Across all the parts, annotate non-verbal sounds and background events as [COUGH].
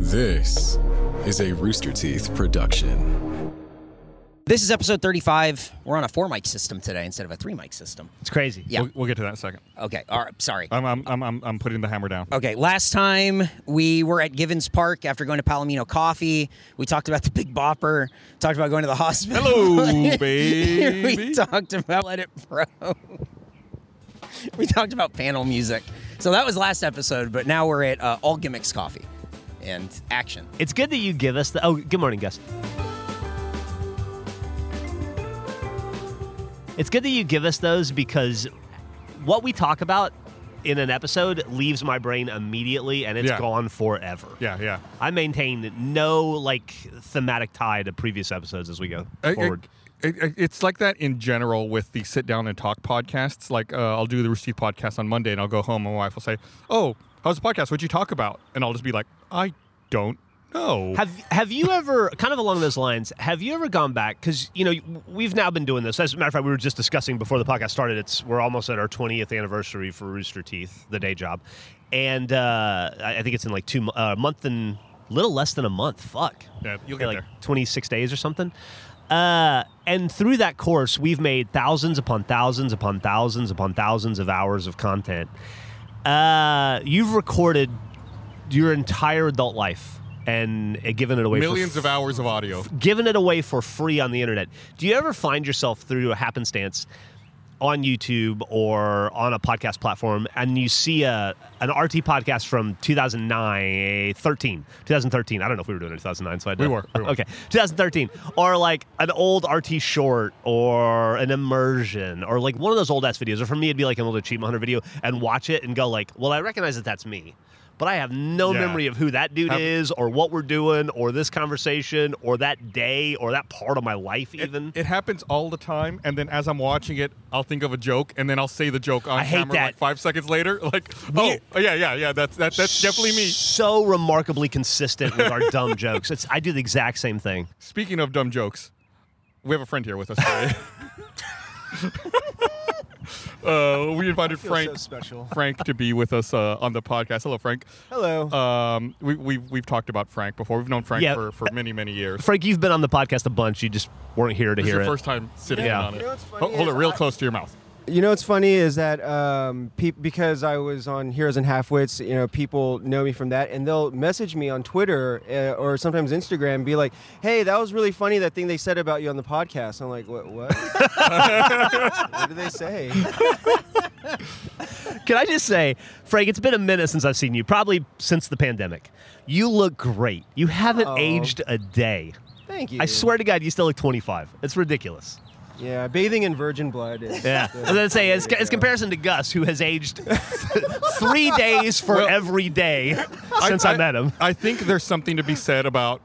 This is a Rooster Teeth production. This is episode 35. We're on a four mic system today instead of a three mic system. It's crazy. Yeah. We'll, we'll get to that in a second. Okay. All right. Sorry. I'm, I'm, I'm, I'm, I'm putting the hammer down. Okay. Last time we were at Givens Park after going to Palomino Coffee. We talked about the Big Bopper. Talked about going to the hospital. Hello, [LAUGHS] baby. [LAUGHS] we talked about Let It Pro. [LAUGHS] we talked about panel music. So that was last episode, but now we're at uh, All Gimmicks Coffee and action. It's good that you give us the. Oh, good morning, Gus. It's good that you give us those because what we talk about in an episode leaves my brain immediately and it's Yeah. gone forever. Yeah, yeah. I maintain no like thematic tie to previous episodes as we go I- I- forward. it- it- it's like that in general with the sit down and talk podcasts. Like uh, I'll do the Rooster Teeth podcast on Monday, and I'll go home, and my wife will say, "Oh, how's the podcast? What'd you talk about?" And I'll just be like, "I don't know." Have Have you ever, kind of along those lines, have you ever gone back? Because you know we've now been doing this. As a matter of fact, we were just discussing before the podcast started. It's we're almost at our 20th anniversary for Rooster Teeth, the day job, and uh, I think it's in like two uh, month and little less than a month. Fuck, Yeah, you'll get like there. 26 days or something. Uh, and through that course, we've made thousands upon thousands upon thousands upon thousands of hours of content. Uh, you've recorded your entire adult life and uh, given it away Millions of hours of audio. giving it away for free on the internet. Do you ever find yourself through a happenstance on YouTube or on a podcast platform and you see a an RT podcast from 2009, 13, 2013. I don't know if we were doing it in 2009, so I We don't- were, we were. Okay, 2013, or like an old RT short or an immersion or like one of those old ass videos. Or for me, it'd be like an old Achievement Hunter video and watch it and go like, well, I recognize that that's me. But I have no Yeah. memory of who that dude Have- is, or what we're doing, or this conversation, or that day, or that part of my life. Even It, happens all the time, and then as I'm watching it, I'll think of a joke, and then I'll say the joke on I camera like five seconds later. [LAUGHS] Like, oh, yeah, yeah, yeah. That's that, that's definitely me. So remarkably consistent with our dumb [LAUGHS] jokes. It's, I do the exact same thing. Speaking of dumb jokes, we have a friend here with us today. [LAUGHS] uh, we invited Frank so special. Frank to be with us uh, on the podcast. Hello, Frank. Hello. Um, we, we've we've talked about Frank before. We've known Frank Yeah. for, for many many years. Frank, you've been on the podcast a bunch. You just weren't here to This is hear your it. first time sitting Yeah. in on You it. know what's funny Ho- Hold it real I- close to your mouth. You know what's funny is that um, pe- because I was on Heroes and Halfwits, you know, people know me from that, and they'll message me on Twitter uh, or sometimes Instagram, and be like, "Hey, that was really funny. That thing they said about you on the podcast." I'm like, "What? [LAUGHS] What? what did they say?" Can I just say, Frank, it's been a minute since I've seen you, probably since the pandemic. You look great. You haven't Oh. aged a day. Thank you. I swear to God, you still look 25. It's ridiculous. Yeah, bathing in virgin blood. Is Yeah. the- I was going to say, as, as comparison to Gus, who has aged [LAUGHS] three [LAUGHS] days for Well, every day since I, met him. I think there's something to be said about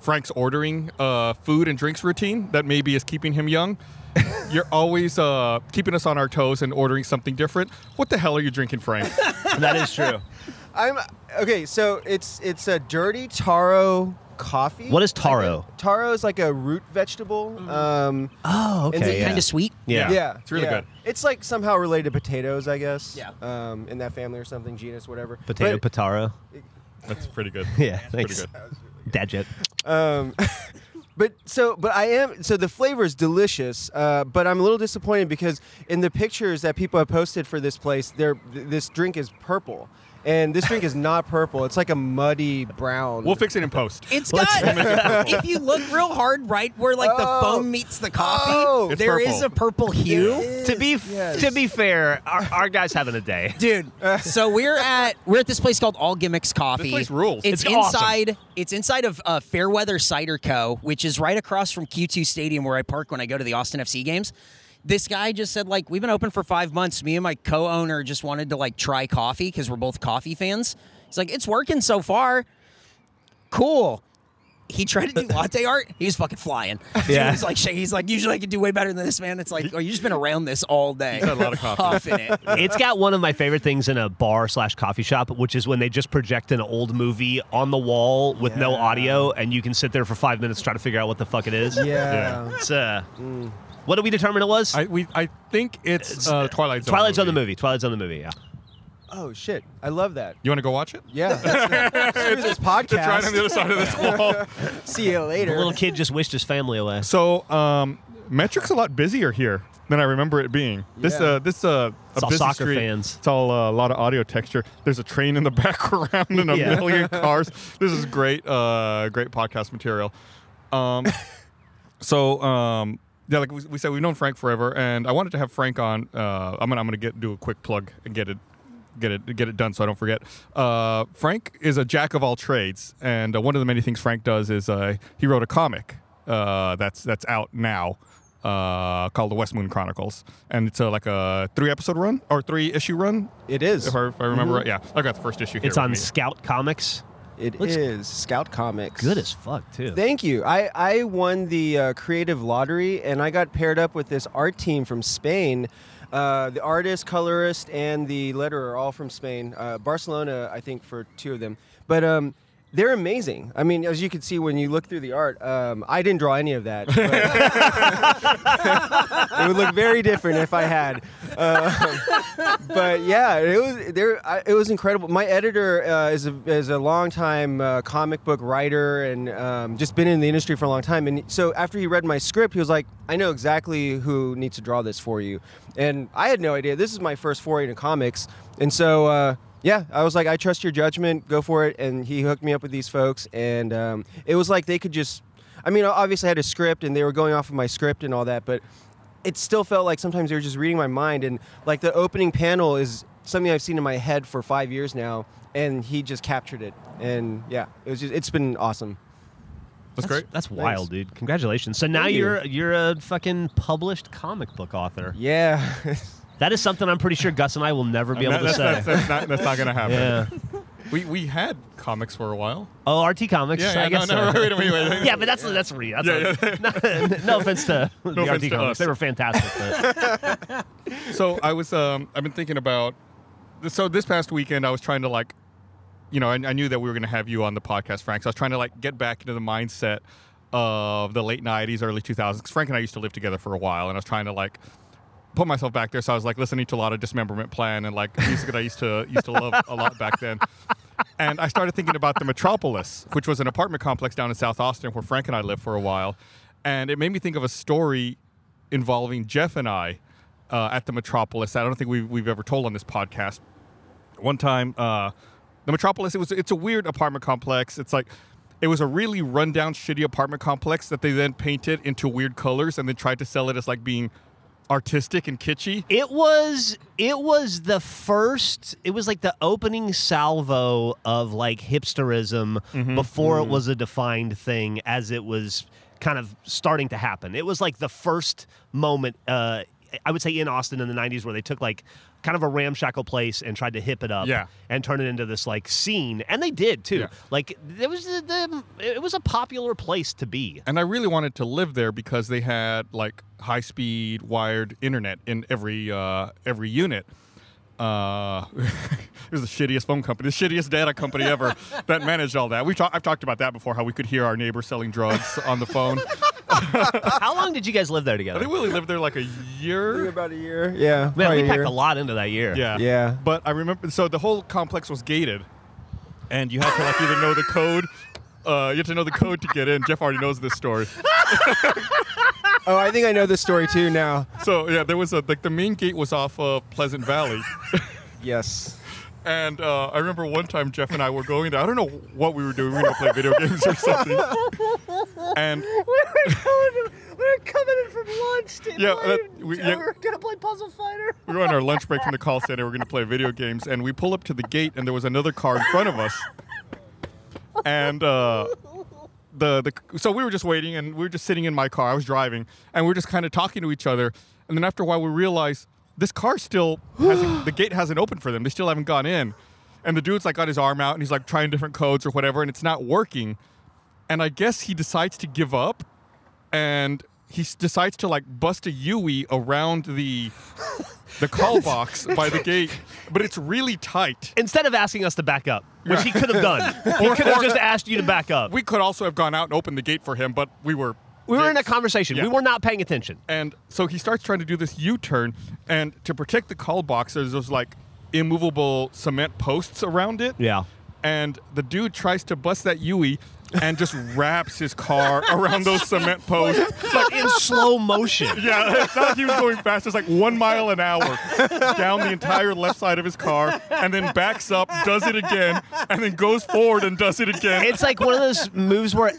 Frank's ordering uh, food and drinks routine that maybe is keeping him young. [LAUGHS] You're always uh, keeping us on our toes and ordering something different. What the hell are you drinking, Frank? that is true. I'm okay. So it's it's a dirty taro coffee. What is I taro? guess. Taro is like a root vegetable. Um, Oh, Is it okay. yeah. Kind of sweet. Yeah. yeah, it's really yeah. good. It's like somehow related to potatoes, I guess. Yeah. Um, in that family or something, genus, whatever. Potato But, potaro. That's pretty good. [LAUGHS] Yeah, Pretty thanks. good. Dad jet. Um, [LAUGHS] but so, but I am. So the flavor is delicious. Uh, but I'm a little disappointed because in the pictures that people have posted for this place, there this drink is purple. And this drink is not purple. It's like a muddy brown. We'll fix it in post. It's Let's- got. [LAUGHS] if you look real hard, right where like the Oh. foam meets the coffee, Oh. It's there is purple. a purple hue. To be is, yes. to be fair, our, our guy's having a day. Dude, [LAUGHS] so we're at we're at this place called All Gimmicks Coffee. place rules. It's, It's awesome. inside. It's inside of uh, Fairweather Cider Co., which is right across from Q2 Stadium, where I park when I go to the Austin FC games. This guy just said like we've been open for five months. Me and my co-owner just wanted to like try coffee because we're both coffee fans. He's like, it's working so far. Cool. He tried to do [LAUGHS] latte art. He was fucking flying. Dude, [LAUGHS] Yeah. He's like, shaking. he's like, usually I could do way better than this, man. It's like, oh, you just been around this all day. He's had a lot of coffee. Huffing it. [LAUGHS] It's got one of my favorite things in a bar slash coffee shop, which is when they just project an old movie on the wall with no audio, and you can sit there for five minutes trying to figure out what the fuck it is. Yeah. It's uh, what did we determine it was? I we I think it's uh, Twilight Zone. Twilight Zone the movie. Twilight Zone the movie. Yeah. Oh shit! I love that. You want to go watch it? Yeah. [LAUGHS] Screw this [LAUGHS] It's right on the podcast. other side of this [LAUGHS] wall. See you The later. little kid just wished his family away. So, um, Metric's a lot busier here than I remember it being. This, Yeah. uh, this, uh, It's a all busy soccer street. fans. It's all uh, a lot of audio texture. There's a train in the background and a Yeah. million cars. This is great, uh, great podcast material. Um, so, um, yeah, like we, we said, we've known Frank forever, and I wanted to have Frank on. Uh, I'm gonna, I'm gonna get do a quick plug and get it, get it, get it done, so I don't forget. Uh, Frank is a jack of all trades, and uh, one of the many things Frank does is uh, he wrote a comic uh, that's that's out now. Uh, called the West Moon Chronicles, and it's like a three episode run or three issue run. It is. If I, if I remember right, yeah, I got the first issue. Here It's on. Scout Comics. It Looks is Scout Comics. Good as fuck too. Thank you. I, I won the uh, creative lottery and I got paired up with this art team from Spain. Uh, the artist, colorist, and the letterer are all from Spain. Uh, Barcelona, I think, for two of them. But um, they're amazing. I mean, as you can see when you look through the art, um, I didn't draw any of that. [LAUGHS] it would look very different if I had. Uh, but yeah, it was there. It was incredible. My editor uh, is a is a longtime uh, comic book writer and um, just been in the industry for a long time. And so after he read my script, he was like, "I know exactly who needs to draw this for you." And I had no idea. This is my first foray into comics, and so. Uh, yeah, I was like, I trust your judgment. Go for it. And he hooked me up with these folks, and um, it was like they could just. I mean, obviously I had a script, and they were going off of my script and all that, but it still felt like sometimes they were just reading my mind and like the opening panel is something I've seen in my head for five years now and he just captured it and yeah it was just it's been awesome That's great. That's wild, dude. Congratulations. So now Thank you. you're you're a fucking published comic book author. yeah [LAUGHS] That is something I'm pretty sure Gus and I will never be And able that- to that's, say. that's, that's not, that's not going [LAUGHS] to happen. yeah. We, we had comics for a while. Oh, RT Comics. Yeah, yeah, I guess. no, no, so. [LAUGHS] wait, wait, wait, wait. yeah, but that's that's real. That's Yeah, a- [LAUGHS] no, no offense to the offense RT to Comics. us. They were fantastic. But so I was um I've been thinking about so this past weekend I was trying to like you know I, I knew that we were going to have you on the podcast Frank so I was trying to like get back into the mindset of the late 90s early 2000s 'Cause Frank and I used to live together for a while and I was trying to like put myself back there so I was like listening to a lot of dismemberment plan and like music that I used to used to love a lot back then and I started thinking about the Metropolis which was an apartment complex down in South Austin where Frank and I lived for a while and it made me think of a story involving Geoff and I uh, at the Metropolis. I don't think we've, we've ever told on this podcast. One time, uh, the Metropolis. It was it's a weird apartment complex. It's like it was a really rundown, shitty apartment complex that they then painted into weird colors and then tried to sell it as like being artistic and kitschy. it was it was the first. It was like the opening salvo of like hipsterism Mm-hmm. before it was a defined thing, as it was kind of starting to happen. It was like the first moment. Uh, I would say in Austin in the '90s where they took like kind of a ramshackle place and tried to hip it up Yeah. and turn it into this like scene, and they did too. Yeah. Like it was the, the it was a popular place to be. And I really wanted to live there because they had like high speed wired internet in every uh, every unit. Uh, [LAUGHS] it was the shittiest phone company, the shittiest data company ever [LAUGHS] that managed all that. We talk, I've talked about that before, how we could hear our neighbor selling drugs on the phone. [LAUGHS] [LAUGHS] How long did you guys live there together? I together? think we only lived there like a year. about a year yeah Man, probably we a packed year. a lot into that year. Yeah. Yeah. But I remember, so the whole complex was gated, and you had to like either know the code. Uh, you had to know the code to get in. Geoff already knows this story. [LAUGHS] oh I think I know this story too now So yeah, there was a like the main gate was off of Pleasant Valley. yes And uh, I remember one time Geoff and I were going there. I don't know what we were doing. We were going to play video games or something. [LAUGHS] And We're coming in from lunch. Dude. Yeah, that- we- yeah. we're gonna play Puzzle Fighter. we were on our lunch break from the call center. We are going to play video games. And we pull up to the gate, and there was another car in front of us. And uh, the the so we were just waiting, and we were just sitting in my car. I was driving, and we were just kind of talking to each other. And then after a while, we realized this car still hasn't, [GASPS] the gate hasn't opened for them. They still haven't gone in. And the dude's like got his arm out, and he's like trying different codes or whatever, and it's not working. And I guess he decides to give up, and he decides to like bust a Yui around the the [LAUGHS] call box by the gate, but it's really tight. Instead of asking us to back up, which he [LAUGHS] could have done, he could have just asked you to back up. We could also have gone out and opened the gate for him, but we were We were in a conversation. Yeah. We were not paying attention. And so he starts trying to do this U-turn, and to protect the call box, there's those like immovable cement posts around it. Yeah. And the dude tries to bust that Yui and just [LAUGHS] wraps his car around those cement posts. [LAUGHS] But in slow motion. [LAUGHS] Yeah, it's not like he was going fast. It's like one mile an hour down the entire left side of his car, and then backs up, does it again, and then goes forward and does it again. It's like one of those moves where,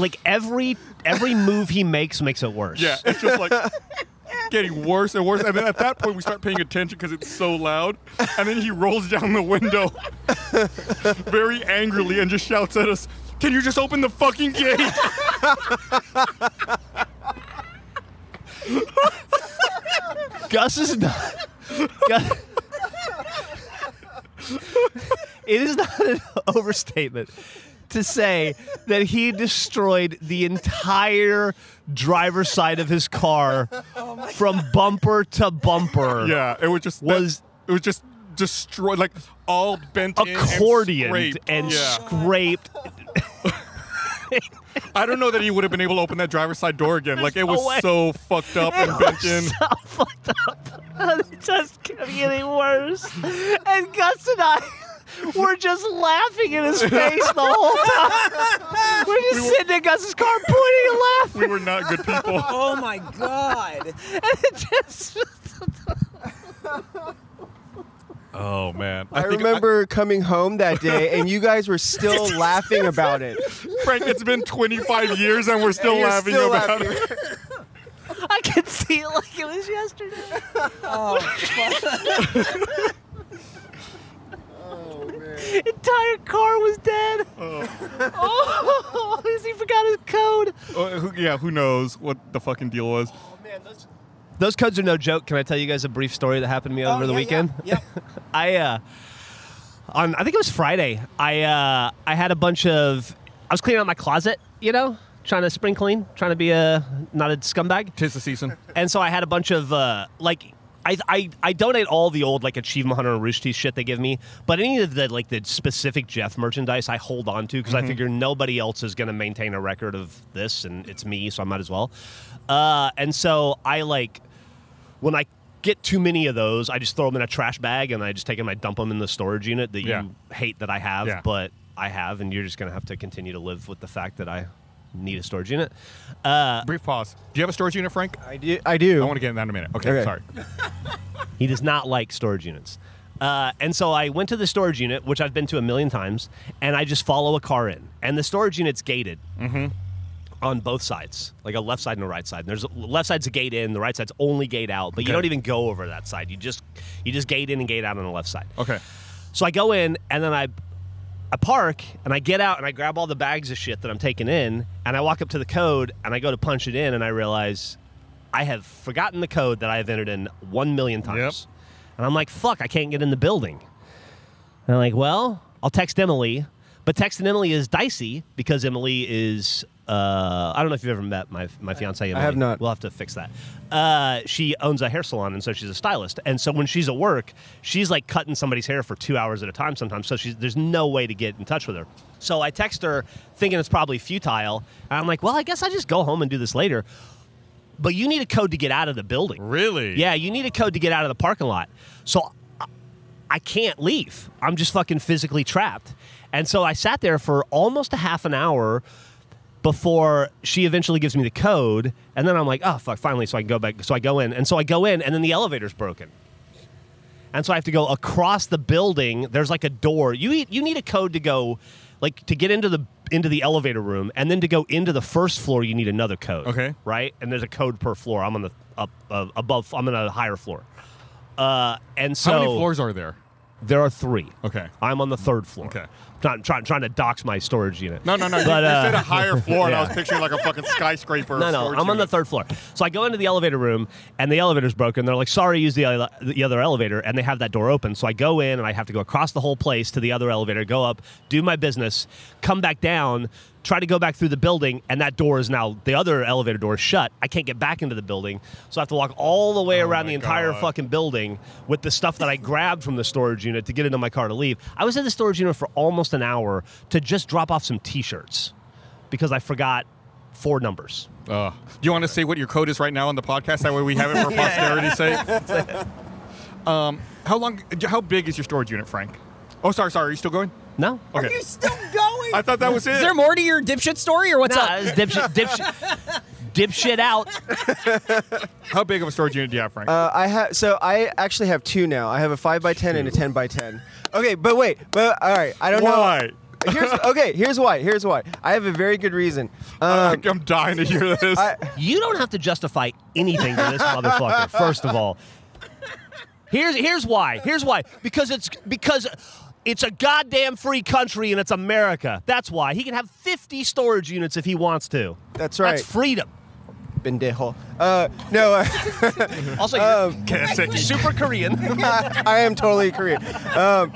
like every every move he makes makes it worse. yeah, it's just like getting worse and worse. And then at that point, we start paying attention because it's so loud. And then he rolls down the window [LAUGHS] very angrily and just shouts at us, Can you just open the fucking gate? [LAUGHS] Gus is not. Gus, it is not an overstatement to say that he destroyed the entire driver's side of his car [LAUGHS] oh from bumper to bumper. Yeah, it was just Was- it was just destroyed, like all bent in and scraped. and yeah. scraped. [LAUGHS] I don't know that he would have been able to open that driver's side door again. Like it was way. so fucked up and bent in. [LAUGHS] so fucked up. It just kept getting worse. And Gus and I [LAUGHS] were just laughing in his face the whole time. [LAUGHS] We're just sitting in Gus's car pointing and laughing. We were not good people. [LAUGHS] Oh my god. And it just Oh man, I, think remember coming home that day, and you guys were still laughing about it. Frank. It's been 25 years and we're still And laughing still about laughing. it. I could see it like it was yesterday. Oh, fuck. Entire car was dead. Oh, because [LAUGHS] he forgot his code. Uh, who, yeah, who knows what the fucking deal was? Man, Those codes are no joke. Can I tell you guys a brief story that happened to me over Oh, the yeah, weekend? Yeah. [LAUGHS] I uh on I think it was Friday. I uh I had a bunch of I was cleaning out my closet, you know, trying to spring clean, trying to be a not a scumbag. Tis the season. And so I had a bunch of uh like I, I, I donate all the old like achievement hunter and rooster shit they give me, but any of the like the specific Geoff merchandise I hold on to because I figure nobody else is going to maintain a record of this, and it's me, so I might as well. Uh, and so I like when I get too many of those, I just throw them in a trash bag and I just take them, I dump them in the storage unit that Yeah. you hate that I have, Yeah. but I have, and you're just gonna have to continue to live with the fact that I need a storage unit. Uh, Brief pause. Do you have a storage unit, Frank? I do. I do. I want to get in that in a minute. Okay, Okay. sorry. [LAUGHS] He does not like storage units. Uh, and so I went to the storage unit, which I've been to a million times, and I just follow a car in. And the storage unit's gated on both sides, like a left side and a right side. And there's left side's a gate in, the right side's only gate out, but you Okay. don't even go over that side. You just you just gate in and gate out on the left side. Okay. So I go in and then I I park and I get out and I grab all the bags of shit that I'm taking in and I walk up to the code and I go to punch it in and I realize I have forgotten the code that I have entered in one million times. And I'm like, fuck, I can't get in the building. And I'm like, well, I'll text Emily. But texting Emily is dicey because Emily is uh, I don't know if you've ever met my my fiance. Emily. have not. We'll have to fix that. Uh, she owns a hair salon, and so she's a stylist. And so when she's at work, she's like cutting somebody's hair for two hours at a time sometimes. So she's, there's no way to get in touch with her. So I text her thinking it's probably futile. And I'm like, well, I guess I just go home and do this later. But you need a code to get out of the building. Really? Yeah, you need a code to get out of the parking lot. So I- I can't leave. I'm just fucking physically trapped. And so I sat there for almost a half an hour before she eventually gives me the code. And then I'm like, oh, fuck, finally. So I can go back. So I go in. And so I go in, and then the elevator's broken. And so I have to go across the building. There's like a door. You need, you need a code to go, like to get into the into the elevator room, and then to go into the first floor. You need another code. Okay. Right. And there's a code per floor. I'm on the up uh, above. I'm on a higher floor. Uh, and so How many floors are there? there are three. Okay. I'm on the third floor. Okay. Trying, trying, trying to dox my storage unit. No, no, no. You, But, you uh, said a higher floor, and I was [LAUGHS] picturing like a fucking skyscraper. No, no, I'm on the third floor. So I go into the elevator room, and the elevator's broken. They're like, "Sorry, use the the other elevator," and they have that door open. So I go in, and I have to go across the whole place to the other elevator, go up, do my business, come back down, try to go back through the building, and that door is now the other elevator door is shut. I can't get back into the building, so I have to walk all the way Oh around the entire God. fucking building with the stuff that I grabbed from the storage unit to get into my car to leave. I was in the storage unit for almost an hour to just drop off some T-shirts because I forgot four numbers. Uh, do you want to say what your code is right now on the podcast? That way we have it for [LAUGHS] posterity's sake. Um, how long? How big is your storage unit, Frank? Oh, sorry, sorry. Are you still going? No. Okay. Are you still going? [LAUGHS] I thought that was it. Is there more to your dipshit story or what's Nah, up? dipshit, dipshit, [LAUGHS] dipshit out. [LAUGHS] How big of a storage unit do you have, Frank? Uh, I have so I actually have two now. I have a five by ten and a ten by ten. Okay, but wait, but all right, I don't Why? know. Here's okay. Here's why. Here's why. I have a very good reason. Um, I'm dying to hear this. I, You don't have to justify anything to this motherfucker. First of all, here's here's why. Here's why. Because it's because it's a goddamn free country and it's America. That's why he can have 50 storage units if he wants to. That's right. That's freedom. Bendejo. Uh, no, uh, [LAUGHS] Also, you're Um, [LAUGHS] super Korean. [LAUGHS] I am totally Korean. Um,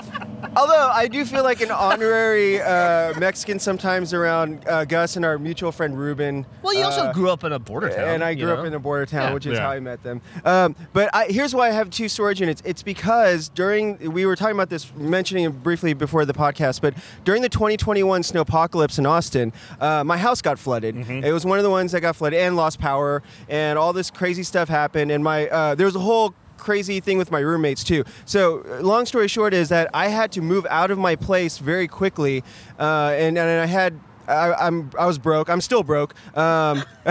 although I do feel like an honorary uh, Mexican sometimes around uh, Gus and our mutual friend Ruben. well, you also Uh, grew up in a border town. and I you grew up know? in a border town, Yeah. which is Yeah. how I met them. Um, but I, here's why I have two storage units. It's because during we were talking about this, mentioning it briefly before the podcast, but during the 2021 snowpocalypse in Austin, uh, my house got flooded. Mm-hmm. It was one of the ones that got flooded and lost power, and all this crazy stuff happened. And my uh, there was a whole crazy thing with my roommates too. So, long story short is that I had to move out of my place very quickly, uh, and, and I had. I, I'm I was broke. I'm still broke. Um, [LAUGHS]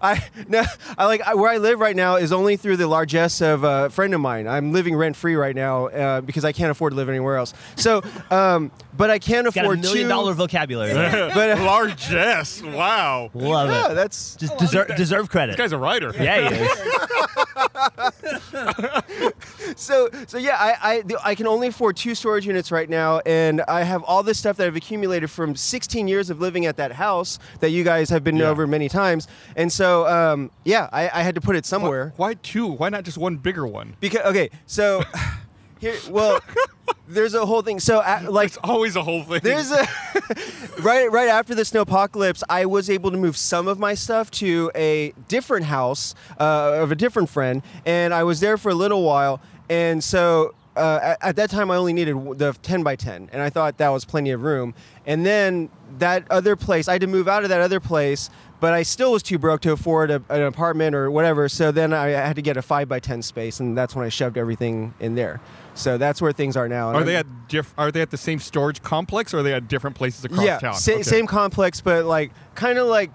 I no, I like I, where I live right now is only through the largesse of a friend of mine. I'm living rent free right now uh, because I can't afford to live anywhere else. So, um, but I can't Got a afford million two. dollar vocabulary. [LAUGHS] But uh, Largesse. Wow. Love yeah, it. that's Just deserve deserve credit. This guy's a writer. yeah, he is. [LAUGHS] [LAUGHS] so so yeah I, I I can only afford two storage units right now and I have all this stuff that I've accumulated from 16 years of living at that house that you guys have been Yeah. over many times and so um, yeah I, I had to put it somewhere Why two? Why not just one bigger one? because okay so [SIGHS] here well [LAUGHS] there's a whole thing so uh, like It's always a whole thing. there's a [LAUGHS] right right after the snowpocalypse, I was able to move some of my stuff to a different house uh, of a different friend, and I was there for a little while. And so uh, at, at that time, I only needed the 10 by 10, and I thought that was plenty of room. And then that other place, I had to move out of that other place. But I still was too broke to afford a, an apartment or whatever. So then I had to get a five by ten space, and that's when I shoved everything in there. So that's where things are now. And Are I'm- they at diff- Are they at the same storage complex, or are they at different places across yeah, town? sa- Okay. same complex, but like kind of like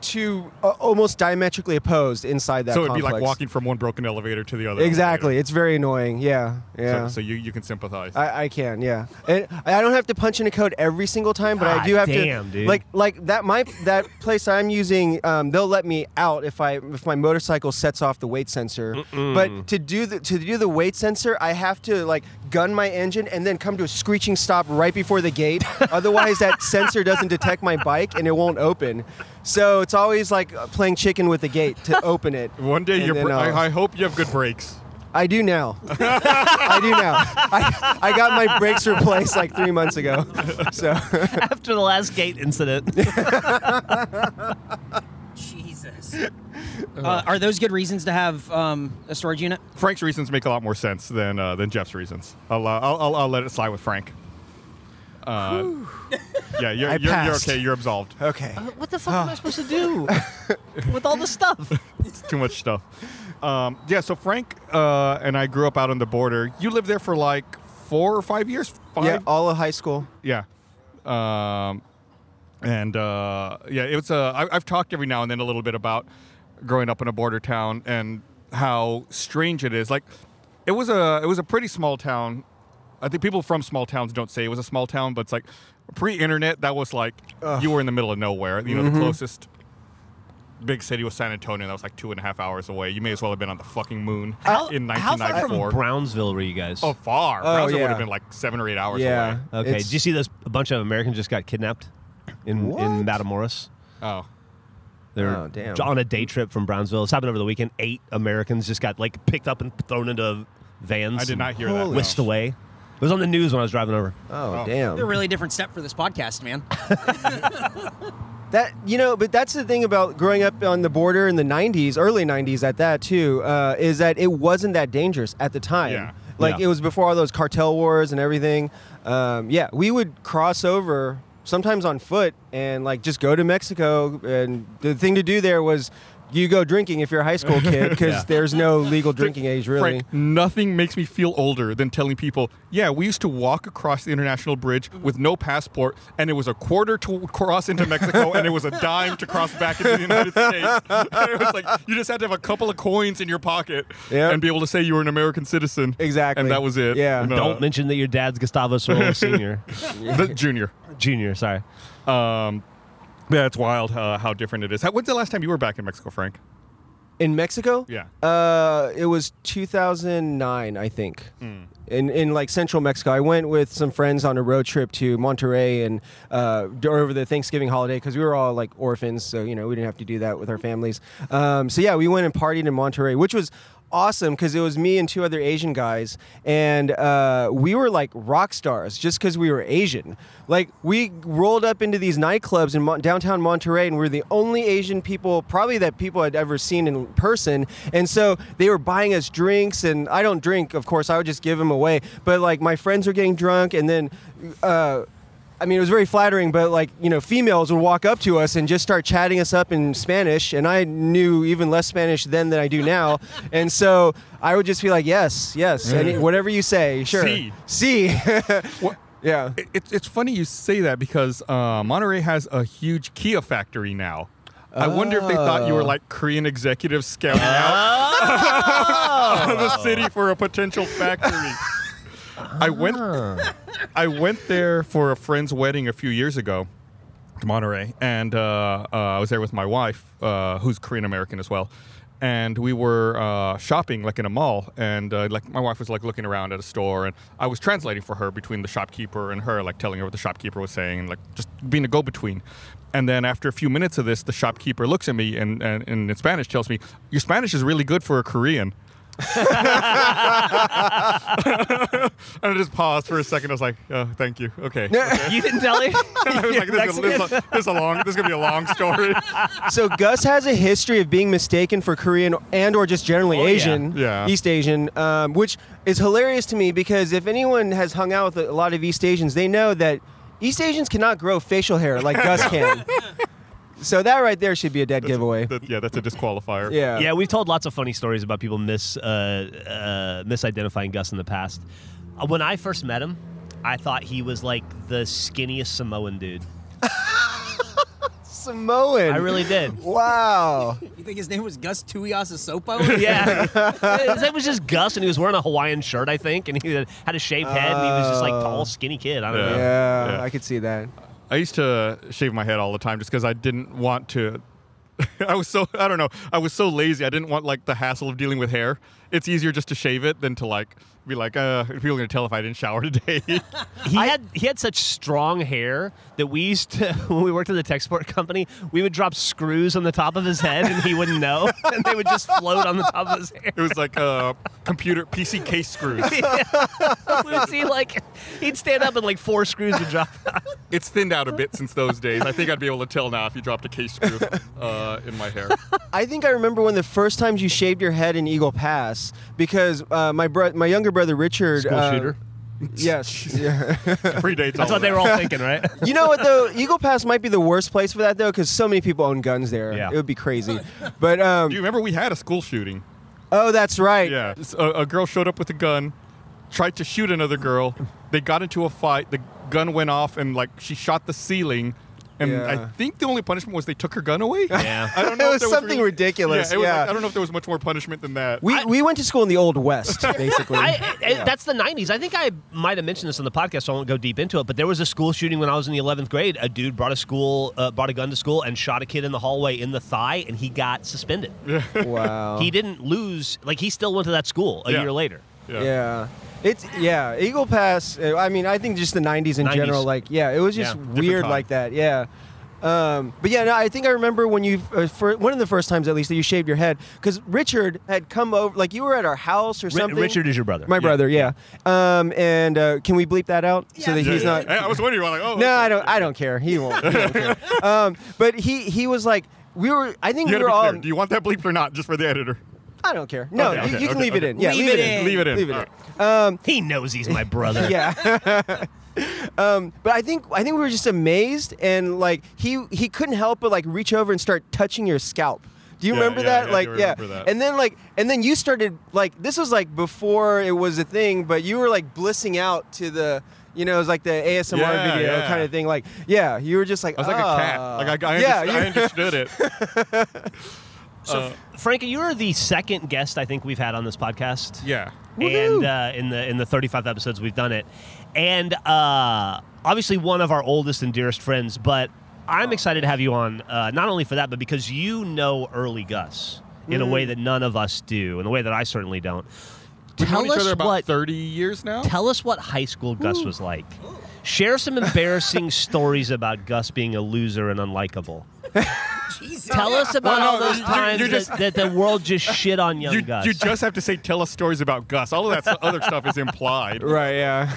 two uh, almost diametrically opposed inside that. So it'd be like walking from one broken elevator to the other. Exactly, elevator. it's very annoying. Yeah, yeah. So, so you, you can sympathize. I, I can, yeah. And I don't have to punch in a code every single time, but I do have damn, to. dude. Like, like that. My that place I'm using, um, they'll let me out if I if my motorcycle sets off the weight sensor. But to do the to do the weight sensor, I have to like gun my engine and then come to a screeching stop right before the gate. [LAUGHS] Otherwise, that sensor doesn't detect my bike and it won't open. So it's always like playing chicken with the gate to [LAUGHS] open it. one day, you're. then Br- I'll- I, I hope you have good brakes. I do now. [LAUGHS] I do now. I, I got my brakes replaced like three months ago. [LAUGHS] So After the last gate incident. Jesus. Uh, are those good reasons to have um, a storage unit? Frank's reasons make a lot more sense than uh, than Geoff's reasons. I'll, uh, I'll, I'll I'll let it slide with Frank. Uh, [LAUGHS] yeah, you're, I you're, you're passed. okay. You're absolved. okay. what the fuck am I supposed to do [LAUGHS] with all the stuff? It's [LAUGHS] too much stuff. Um, yeah, so Frank uh, and I grew up out on the border. You lived there for like four or five years. Five. Yeah, all of high school. Yeah. Um, and uh, yeah, it was. Uh, I, I've talked every now and then a little bit about growing up in a border town and how strange it is. Like, it was a it was a pretty small town. I think people from small towns don't say it was a small town, but it's like pre-internet. That was like you were in the middle of nowhere. You know, the mm-hmm. closest big city was San Antonio. That was like two and a half hours away. You may as well have been on the fucking moon How, in how far 1994. from Brownsville were you guys? Oh, far. Oh, Brownsville would have been like seven or eight hours Yeah. away. okay. It's- Did you see this A bunch of Americans just got kidnapped in What? in Matamoros. Oh. They're Oh, damn. on a day trip from Brownsville. It's happened over the weekend. Eight Americans just got like picked up and thrown into vans. I did not hear that. Holy no. Whisked away. It was on the news when I was driving over. Oh, Oh. damn. A really different step for this podcast, man. [LAUGHS] [LAUGHS] That you know, but that's the thing about growing up on the border in the '90s, early '90s, at that too, uh, is that it wasn't that dangerous at the time. Yeah. Like Yeah. it was before all those cartel wars and everything. Um, yeah, we would cross over sometimes on foot and like just go to Mexico. And the thing to do there was you go drinking if you're a high school kid because [LAUGHS] Yeah. there's no legal drinking age really. Frank, nothing makes me feel older than telling people, yeah, we used to walk across the international bridge with no passport, and it was a quarter to cross into Mexico, and it was a dime to cross back into the United [LAUGHS] States. And it was like you just had to have a couple of coins in your pocket Yep. and be able to say you were an American citizen. Exactly. And that was it. Yeah. And, uh, Don't mention that your dad's Gustavo Sorola Senior, [LAUGHS] the junior. Junior. Sorry. Um, yeah, it's wild uh, how different it is. How, when's the last time you were back in Mexico, Frank? In Mexico? Yeah. Uh, it was 2009, I think. In in like central Mexico, I went with some friends on a road trip to Monterrey and uh, over the Thanksgiving holiday because we were all like orphans, so you know we didn't have to do that with our families. Um, so yeah, we went and partied in Monterrey, which was awesome because it was me and two other Asian guys, and uh, we were like rock stars just because we were Asian. Like we rolled up into these nightclubs in Mon- downtown Monterrey, and we are the only Asian people, probably that people had ever seen in person. And so they were buying us drinks, and I don't drink, of course. I would just give them away. But like my friends were getting drunk, and then. Uh, I mean, it was very flattering, but like, you know, females would walk up to us and just start chatting us up in Spanish. And I knew even less Spanish then than I do now. [LAUGHS] and so I would just be like, yes, yes, any, whatever you say, sure. See. [LAUGHS] What? yeah. It, it's it's funny you say that because uh, Monterrey has a huge Kia factory now. I wonder if they thought you were like Korean executives scouting out [LAUGHS] the city for a potential factory. I went I went there for a friend's wedding a few years ago to Monterrey, and uh, uh, I was there with my wife, uh, who's Korean American as well. And we were uh, shopping like in a mall, and uh, like my wife was like looking around at a store, and I was translating for her between the shopkeeper and her, like telling her what the shopkeeper was saying, and like just being a go-between. And then after a few minutes of this, the shopkeeper looks at me and, and, and in Spanish tells me, "Your Spanish is really good for a Korean." [LAUGHS] and I just paused for a second. I was like, oh, "Thank you. Okay." [LAUGHS] You didn't tell him. [LAUGHS] I was like, this, is, this, is, this is a long. This is gonna be a long story. so Gus has a history of being mistaken for Korean and or just generally Oh, yeah. Asian, Yeah. East Asian, um, which is hilarious to me because if anyone has hung out with a lot of East Asians, they know that East Asians cannot grow facial hair like Gus can. So that right there should be a dead giveaway. That- yeah, that's a disqualifier. yeah. Yeah, we've told lots of funny stories about people mis uh, uh, misidentifying Gus in the past. Uh, when I first met him, I thought he was like the skinniest Samoan dude. [LAUGHS] Samoan. I really did. Wow. You think his name was Gus Tuiasosopo? [LAUGHS] Yeah, [LAUGHS] his name was just Gus, and he was wearing a Hawaiian shirt, I think, and he had had a shaved head, and he was just like tall, skinny kid. I don't Yeah. know. Yeah, Yeah. I could see that. I used to shave my head all the time just because I didn't want to. [LAUGHS] I was so I don't know. I was so lazy. I didn't want like the hassle of dealing with hair. It's easier just to shave it than to like be like, uh, people are gonna tell if I didn't shower today. [LAUGHS] He had he had such strong hair that we used to [LAUGHS] when we worked at the tech support company, we would drop screws on the top of his head and he wouldn't know, [LAUGHS] and they would just float on the top of his hair. it was like uh, computer PC case screws. we would see like he'd stand up and like four screws would drop out. It's thinned out a bit since those days. I think I'd be able to tell now if you dropped a case screw uh, in my hair. I think I remember when the first times you shaved your head in Eagle Pass because uh, my bro- my younger brother Richard. School uh, shooter. [LAUGHS] Yes. [LAUGHS] yeah. Predates. That's what they were all thinking, right? [LAUGHS] You know what though? Eagle Pass might be the worst place for that though, because so many people own guns there. Yeah. It would be crazy. But um, Do you remember we had a school shooting? oh, that's right. Yeah, S- a, a girl showed up with a gun, tried to shoot another girl. They got into a fight. The gun went off, and like she shot the ceiling. And Yeah. I think the only punishment was they took her gun away. Yeah. [LAUGHS] I don't It know. if [LAUGHS] was there something really- ridiculous, Yeah, it was yeah. like- I don't know if there was much more punishment than that. We, we went to school in the old west, [LAUGHS] basically. I, I- That's the 90s. I think I might have mentioned this on the podcast, so I won't go deep into it. But there was a school shooting when I was in the 11th grade. A dude brought a school, uh, brought a gun to school and shot a kid in the hallway in the thigh, and he got suspended. wow. He didn't lose. Like he still went to that school a Yeah. year later. yeah. Yeah. It's yeah, Eagle Pass. uh, I mean, I think just the '90s in 90s. general. Like, yeah, it was just Yeah, weird time. like that. Yeah. Um, but yeah, no, I think I remember when you, uh, for one of the first times at least, that you shaved your head because Richard had come over. Like you were at our house or Ri- something. Richard is your brother. my brother. Yeah. Um, and uh, can we bleep that out so that Yeah, he's yeah. not? Hey, I was wondering. Like, oh, No, okay. I don't. I don't care. He won't. He don't care. [LAUGHS] Um, but he he was like, we were. I think You we were all. clear. Do you want that bleeped or not? Just for the editor. I don't care. No, Okay, you, okay, you can okay, leave it okay. in. Yeah, Leave leave, it it in. in. Leave it in. Leave it All in. He knows he's my brother. [LAUGHS] Yeah. [LAUGHS] um, but I think I think we were just amazed, and like he he couldn't help but like reach over and start touching your scalp. Do you Yeah, remember yeah, that? yeah, I like, do yeah. that. And then like, and then you started like this was like before it was a thing, but you were like blissing out to the. You know, it was like the ASMR Yeah, video yeah. kind of thing. Like, yeah, you were just like, I was like a cat. "Ah." Like I, I, yeah, understood, I understood it. [LAUGHS] So, Frankie, you are the second guest I think we've had on this podcast. Yeah. and uh, in the in the 35 episodes we've done it, and uh, obviously one of our oldest and dearest friends. But I'm excited to have you on, uh, not only for that, but because you know early Gus in a way that none of us do, in a way that I certainly don't. We've known each us other about what 30 years now. tell us what high school Gus was like. Share some embarrassing [LAUGHS] stories about Gus being a loser and unlikable. [LAUGHS] Jesus. Tell us about Well, all no, those you- times you that, just- that the world just shit on young you, Gus. you just have to say, tell us stories about Gus. All of that s- other stuff is implied. Right. Yeah.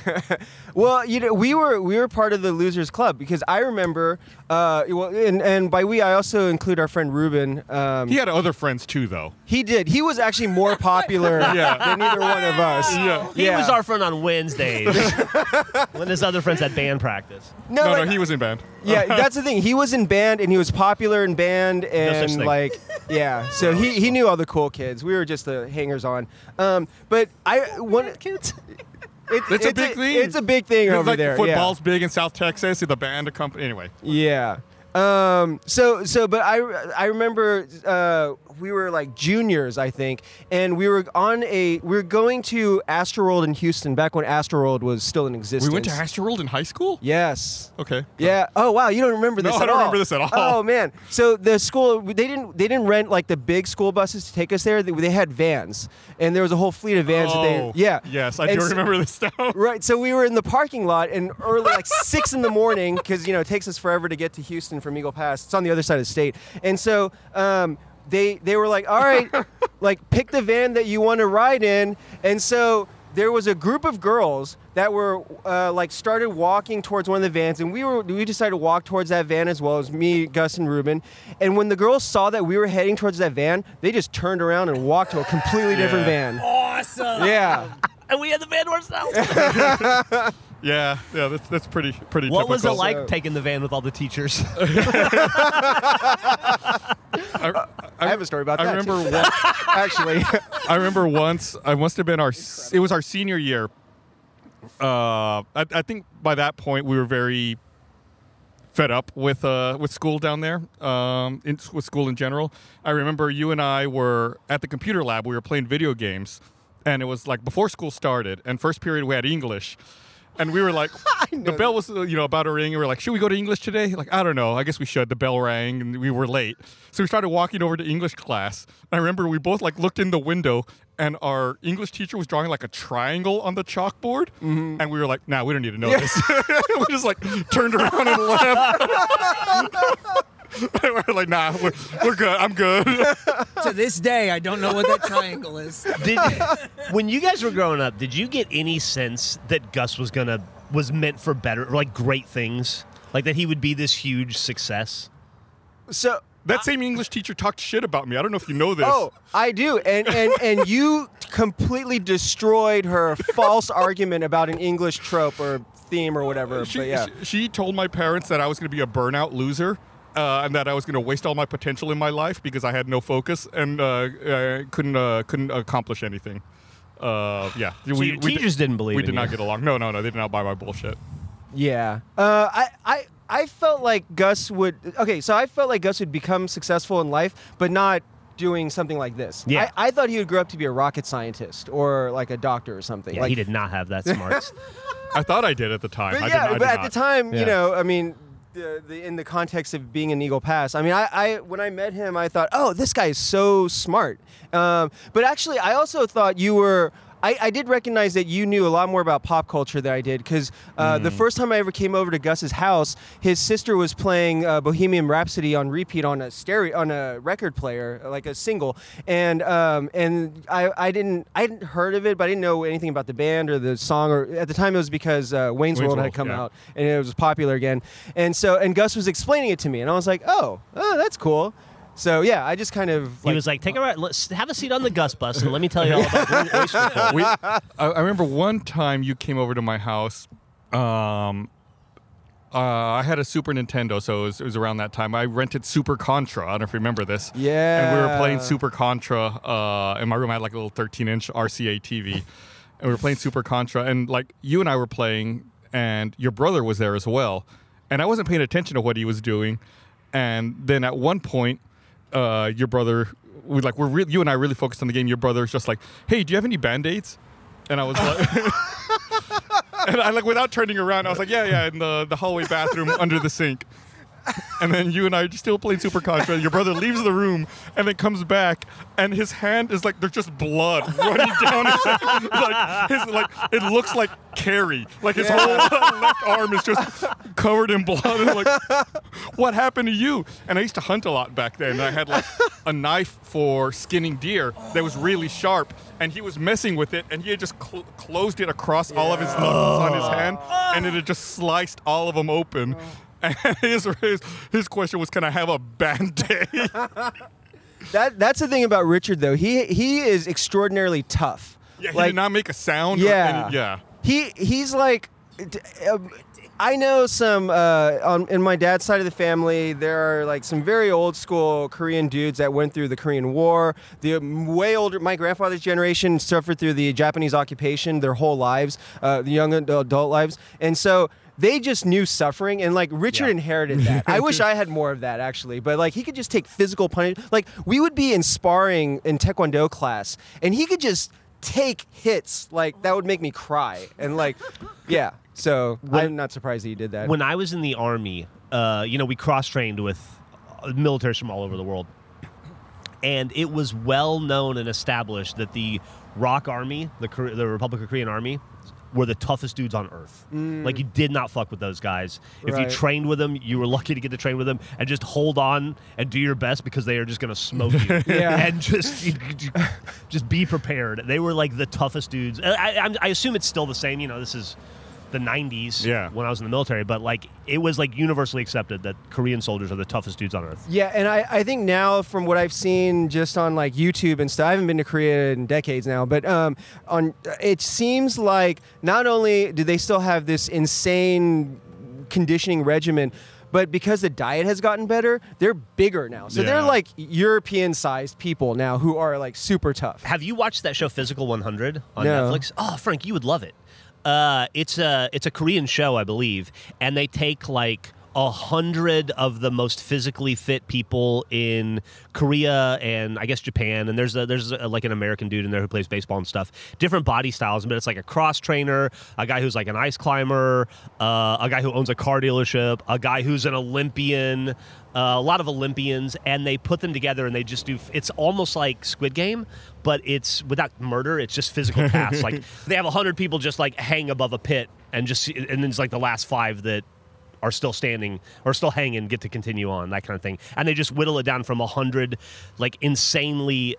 [LAUGHS] well, you know, we were we were part of the losers club because I remember. Uh, well, and and by we I also include our friend Ruben. Um, He had other friends too, though. he did. He was actually more popular [LAUGHS] Yeah. than either one of us. Yeah. He Yeah. was our friend on Wednesdays [LAUGHS] when his other friends had band practice. No, No, like- no, he was in band. yeah, that's the thing. He was in band and he was popular in band and thing. like yeah. [LAUGHS] So he, he knew all the cool kids. We were just the hangers on. Um, but I one [LAUGHS] Kids. it, It's a big thing. It's a big thing over like there. yeah. football's big in South Texas. The band, a company. Anyway, Yeah. Um. So so, but I I remember uh, we were like juniors, I think, and we were on a we were going to Astroworld in Houston back when Astroworld was still in existence. we went to Astroworld in high school. Yes. Okay. Yeah. Oh wow, you don't remember this? No, I don't all. remember this at all. Oh man. So the school they didn't they didn't rent like the big school buses to take us there. They, they had vans, and there was a whole fleet of vans. Oh, that they, yeah. Yes, I And do so- remember this stuff. [LAUGHS] Right. So we were in the parking lot and early, like six in the morning, because you know it takes us forever to get to Houston from Eagle Pass. It's on the other side of the state, and so um, they they were like, "All right, [LAUGHS] like pick the van that you want to ride in," and so. There was a group of girls that were uh, like started walking towards one of the vans, and we were we decided to walk towards that van as well. as me, Gus, and Ruben. And when the girls saw that we were heading towards that van, they just turned around and walked to a completely different van. Awesome. Yeah. And we had the van to ourselves. [LAUGHS] [LAUGHS] Yeah, yeah, that's that's pretty pretty. what was it like So- taking the van with all the teachers? [LAUGHS] I, I have a story about I that. remember too. one, [LAUGHS] actually. I remember once. I must have been our. It was our senior year. Uh, I, I think by that point we were very fed up with uh with school down there. Um, in, with school in general. I remember you and I were at the computer lab. We were playing video games, and it was like before school started. And first period we had English. And we were like, [LAUGHS] the bell was, uh, you know, about to ring. And we were like, should we go to English today? Like, I don't know. I guess we should. The bell rang and we were late. So we started walking over to English class. I remember we both like looked in the window and our English teacher was drawing like a triangle on the chalkboard. Mm-hmm. And we were like, nah, we don't need to know this. [LAUGHS] we just like turned around and left. [LAUGHS] we [LAUGHS] we're like, nah, we're, we're good. I'm good. [LAUGHS] To this day, I don't know what that triangle is. did when you guys were growing up, did you get any sense that Gus was gonna was meant for better, like great things, like that he would be this huge success? So that same English teacher talked shit about me. I don't know if you know this. Oh, I do, and and and you completely destroyed her false argument about an English trope or theme or whatever. She, but yeah, she, she told my parents that I was going to be a burnout loser. Uh, and that I was going to waste all my potential in my life because I had no focus and uh, uh, couldn't uh, couldn't accomplish anything. Uh, yeah, So your teachers didn't believe We in did not get along. No, no, no. They did not buy my bullshit. yeah. Uh, I I. I felt like Gus would. Okay, so I felt like Gus would become successful in life, but not doing something like this. Yeah. I, I thought he would grow up to be a rocket scientist or like a doctor or something. Yeah, like, he did not have that smarts. [LAUGHS] I thought I did at the time. But I yeah, did, I but did at not. the time, Yeah. you know, I mean, the, the, in the context of being in Eagle Pass, I mean, I, I when I met him, I thought, oh, this guy is so smart. Um, but actually, I also thought you were. I, I did recognize that you knew a lot more about pop culture than I did because uh, Mm. the first time I ever came over to Gus's house, his sister was playing uh, Bohemian Rhapsody on repeat on a stereo on a record player, like a single, and um, and I, I didn't I hadn't heard of it, but I didn't know anything about the band or the song. Or at the time, it was because uh, Wayne's, Wayne's World, World, had come yeah. out and it was popular again, and so and Gus was explaining it to me, and I was like, oh, oh, that's cool. So yeah, I just kind of he was like, "Take a ride. Let's have a seat on the Gus bus, and let me tell you all about Blue Oyster Cult." we, I, I remember one time you came over to my house. Um, uh, I had a Super Nintendo, so it was, it was around that time. I rented Super Contra. I don't know if you remember this. Yeah. And we were playing Super Contra uh, in my room. I had like a little 13 inch RCA TV. and we were playing Super Contra. And like you and I were playing, and your brother was there as well. And I wasn't paying attention to what he was doing. And then at one point, uh, your brother, we like, we're re- you and I really focused on the game. Your brother's just like, hey, do you have any band aids? And I was like, [LAUGHS] and I like without turning around, I was like, yeah, yeah, in the, the hallway bathroom under the sink. [LAUGHS] And then you and I are still playing Super Contra. Your brother leaves the room and then comes back, and his hand is like there's just blood [LAUGHS] running down his hand. Like, his, like it looks like Carrie. Like his whole left arm is just covered in blood. And I'm like, what happened to you? And I used to hunt a lot back then. And I had like a knife for skinning deer that was really sharp, and he was messing with it, and he had just cl- closed it across all of his knuckles on his oh. hand, and it had just sliced all of them open. And [LAUGHS] his, his, his question was, "Can I have a band-aid?" [LAUGHS] [LAUGHS] That that's the thing about Richard though. He he is extraordinarily tough. Yeah, he Like, did not make a sound. Yeah, any- yeah. He he's like, um, I know some uh, on in my dad's side of the family. There are like some very old school Korean dudes that went through the Korean War. The um, way older, my grandfather's generation suffered through the Japanese occupation their whole lives, uh, the young adult lives, and so. They just knew suffering, and like Richard Yeah. inherited that. I wish [LAUGHS] I had more of that actually, but like he could just take physical punishment. Like we would be in sparring in Taekwondo class, and he could just take hits like that would make me cry and like [LAUGHS] yeah so i'm not surprised that he did that when I was in the army, uh, you know, we cross trained with uh, militaries from all over the world, and it was well known and established that the ROK Army, the the Republic of Korean Army, were the toughest dudes on earth. Mm. Like you did not fuck with those guys. If you trained with them, you were lucky to get to train with them, and just hold on and do your best because they are just going to smoke you. [LAUGHS] Yeah. and just you- you- just be prepared. They were like the toughest dudes. I, I, I assume it's still the same. You know, this is the 90s Yeah. when I was in the military, but like it was like universally accepted that Korean soldiers are the toughest dudes on earth. yeah and I, I think now from what i've seen just on like youtube and stuff i haven't been to korea in decades now but um on it seems like not only do they still have this insane conditioning regimen but because the diet has gotten better they're bigger now so they're like european sized people now who are like super tough Have you watched that show Physical 100 on No. Netflix? Oh, Frank, you would love it. Uh, it's a it's a Korean show, I believe, and they take like a hundred of the most physically fit people in Korea and I guess Japan, and there's a, there's a, like an American dude in there who plays baseball and stuff. Different body styles, but it's like a cross trainer, a guy who's like an ice climber, uh, a guy who owns a car dealership, a guy who's an Olympian, uh, a lot of Olympians, and they put them together and they just do. It's almost like Squid Game, but it's without murder. It's just physical [LAUGHS] tasks. like they have a hundred people just like hang above a pit and just and then it's like the last five that are still standing or still hanging get to continue on that kind of thing. And they just whittle it down from a hundred like insanely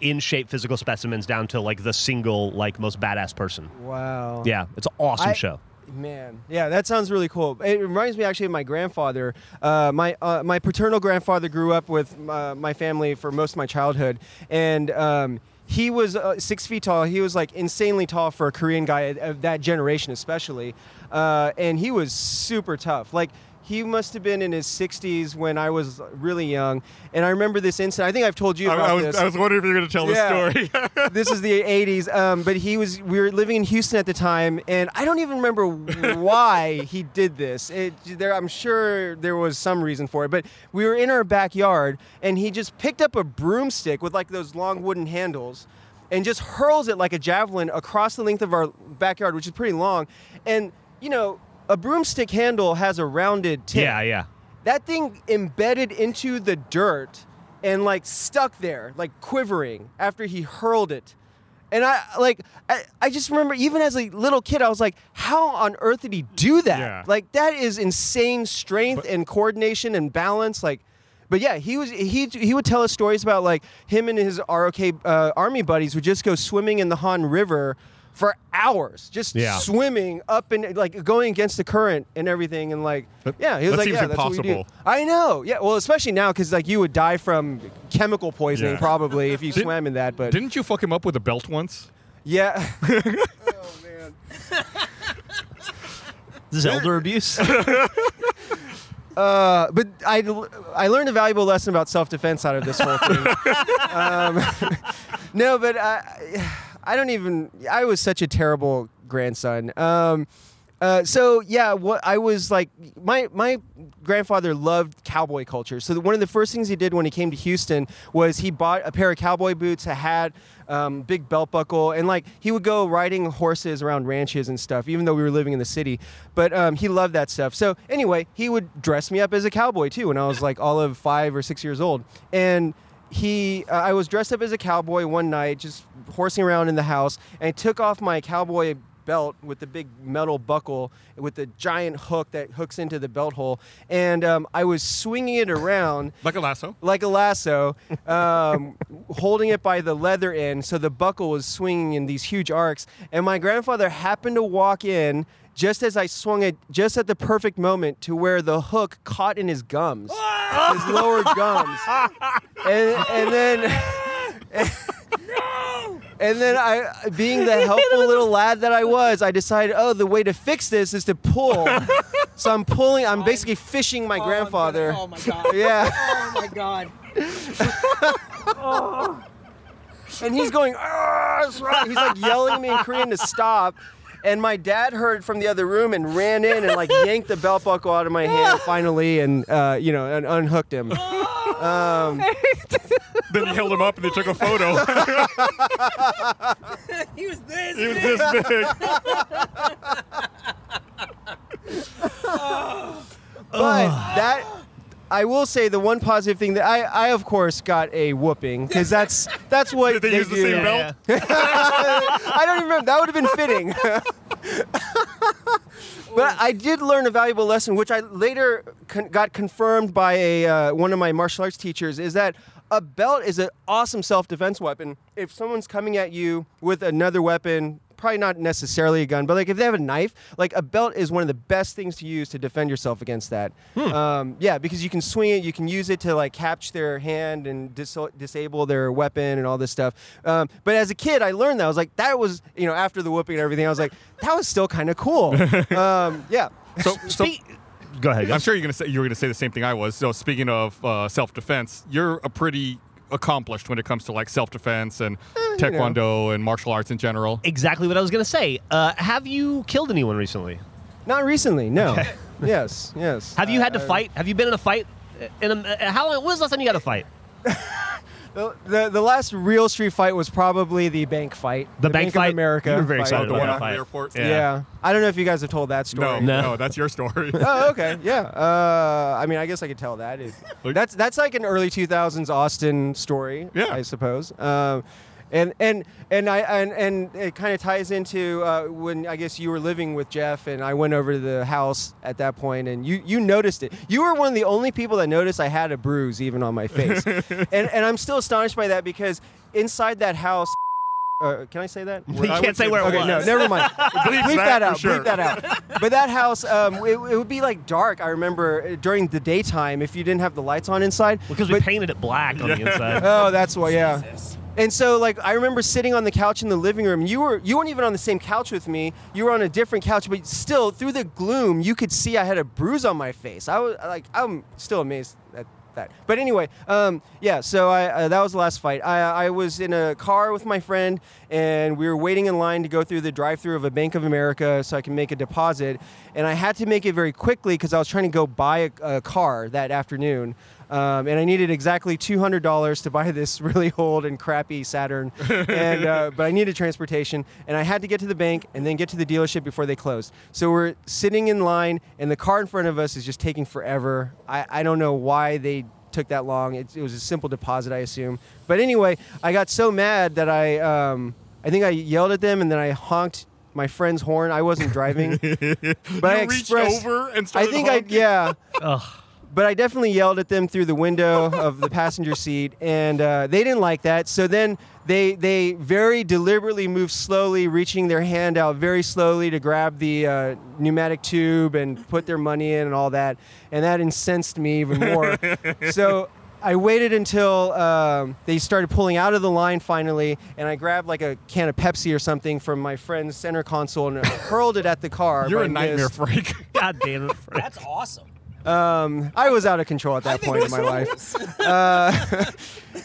in shape physical specimens down to like the single like most badass person. Wow. Yeah it's an awesome I- show. Man, yeah, that sounds really cool. It reminds me actually of my grandfather. Uh, my uh, my paternal grandfather grew up with uh, my family for most of my childhood, and um, he was uh, six feet tall. He was like insanely tall for a Korean guy of that generation, especially, uh, and he was super tough. Like. He must have been in his 60s when I was really young, and I remember this incident. I think I've told you I, about I was, this I was wondering if you were going to tell Yeah. the story. [LAUGHS] [LAUGHS] this is the 80s um, but he was we were living in houston at the time and i don't even remember [LAUGHS] why he did this it, there, i'm sure there was some reason for it but we were in our backyard and he just picked up a broomstick with like those long wooden handles and just hurls it like a javelin across the length of our backyard which is pretty long and you know a broomstick handle has a rounded tip yeah yeah that thing embedded into the dirt and like stuck there, like quivering after he hurled it. And I like I, I just remember even as a little kid, I was like, how on earth did he do that? Yeah. Like that is insane strength and coordination and balance. Like but yeah, he was he he would tell us stories about like him and his ROK uh, army buddies would just go swimming in the Han River for hours, just Yeah. swimming up and like going against the current and everything, and like That- yeah, he was that like, seems yeah, that's what we do. impossible. I know, yeah. Well, especially now because like you would die from chemical poisoning Yeah. probably if you Didn't- swam in that. But Didn't you fuck him up with a belt once? yeah. oh [LAUGHS] man. This is elder abuse. [LAUGHS] Uh, but I, I learned a valuable lesson about self defense out of this whole thing. [LAUGHS] um, no, but I, I don't even. I was such a terrible grandson. Um, uh, so yeah, what I was like, my my grandfather loved cowboy culture. So one of the first things he did when he came to Houston was he bought a pair of cowboy boots, a hat, um, big belt buckle, and like he would go riding horses around ranches and stuff. Even though we were living in the city, but um, he loved that stuff. So anyway, he would dress me up as a cowboy too when I was like all of five or six years old, and he uh, I was dressed up as a cowboy one night, just horsing around in the house, and I took off my cowboy belt with the big metal buckle with the giant hook that hooks into the belt hole, and um, I was swinging it around [LAUGHS] Like a lasso. like a lasso, um, [LAUGHS] holding it by the leather end, so the buckle was swinging in these huge arcs. And my grandfather happened to walk in just as I swung it, just at the perfect moment to where the hook caught in his gums, his [LAUGHS] lower gums, and, and then. And then I, being the [LAUGHS] helpful little lad that I was, I decided, oh, the way to fix this is to pull. so I'm pulling. I'm basically fishing my grandfather. Oh my god. [LAUGHS] Yeah. Oh my god. and he's going, "Ah, right." He's like yelling at me in Korean to stop. And my dad heard from the other room and ran in and like yanked the belt buckle out of my hand [LAUGHS] finally, and uh, you know, and unhooked him. Um, [LAUGHS] Then you held him up and they took a photo. [LAUGHS] he was this. he was this big. but that. I will say the one positive thing that I, I of course got a whooping because that's that's [LAUGHS] what Did they use the do. same belt? [LAUGHS] I don't even remember. That would have been fitting. [LAUGHS] but I did learn a valuable lesson, which I later con- got confirmed by a uh, one of my martial arts teachers, is that a belt is an awesome self-defense weapon. If someone's coming at you with another weapon, probably not necessarily a gun, but like if they have a knife, like a belt is one of the best things to use to defend yourself against that. Um, yeah, because you can swing it, you can use it to like catch their hand and dis- disable their weapon and all this stuff. Um, but as a kid, I learned that I was like, that was you know after the whooping and everything, I was like, that was still kind of cool. [LAUGHS] um, yeah. So, so Speak- Go ahead. I'm sure you're gonna say you were gonna say the same thing I was. So speaking of uh, self-defense, you're a pretty accomplished when it comes to like self-defense and taekwondo and martial arts in general. Exactly what I was going to say. Uh, have you killed anyone recently? Not recently, no. [LAUGHS] yes, yes. Have you had to Uh, fight? Have you been in a fight? In a, uh, how long? When was the last time you got a fight? [LAUGHS] The, the, the last real street fight was probably the bank fight. The bank Bank fight? of America. You were very fight. excited the about one that off the fight. airport. Yeah. Yeah. I don't know if you guys have told that story. No, No. no, that's your story. [LAUGHS] oh, okay. Yeah. Uh, I mean, I guess I could tell that. If, that's that's like an early 2000s Austin story, Yeah. I suppose. Um, and and and I and, and it kind of ties into uh, when I guess you were living with Geoff, and I went over to the house at that point, and you you noticed it. You were one of the only people that noticed I had a bruise even on my face, [LAUGHS] and and I'm still astonished by that because inside that house. Uh, can I say that? You I can't say say where it Okay, was. no, never mind. [LAUGHS] bleep, that that, out. sure. Bleep that out. But that house, um, it, it would be like dark. I remember uh, during the daytime if you didn't have the lights on inside. Because we painted it black on the inside. [LAUGHS] Oh, that's why. Yeah. And so, like, I remember sitting on the couch in the living room. You were you weren't even on the same couch with me. You were on a different couch, but still, through the gloom, you could see I had a bruise on my face. I was like, I'm still amazed at that. But anyway, um, yeah. So I uh, that was the last fight. I I was in a car with my friend, and we were waiting in line to go through the drive-through of a Bank of America so I can make a deposit, and I had to make it very quickly because I was trying to go buy a, a car that afternoon. Um, and I needed exactly two hundred dollars to buy this [LAUGHS] really old and crappy Saturn, and uh, but I needed transportation, and I had to get to the bank and then get to the dealership before they closed. So we're sitting in line, and the car in front of us is just taking forever. I, I don't know why they took that long. It, it was a simple deposit, I assume. But anyway, I got so mad that I um, I think I yelled at them, and then I honked my friend's horn. I wasn't driving, [LAUGHS] but I you reached expressed. over and I started think I honking? yeah. [LAUGHS] But I definitely yelled at them through the window of the passenger seat, and uh, they didn't like that. So then they they very deliberately moved slowly, reaching their hand out very slowly to grab the uh, pneumatic tube and put their money in and all that, and that incensed me even more. [LAUGHS] so I waited until um, they started pulling out of the line finally, and I grabbed like a can of Pepsi or something from my friend's center console and [LAUGHS] hurled it at the car. You're but a I nightmare, missed. Frank. [LAUGHS] God damn it, Frank. That's awesome. Um, I was out of control at that point in my life. [LAUGHS] Uh,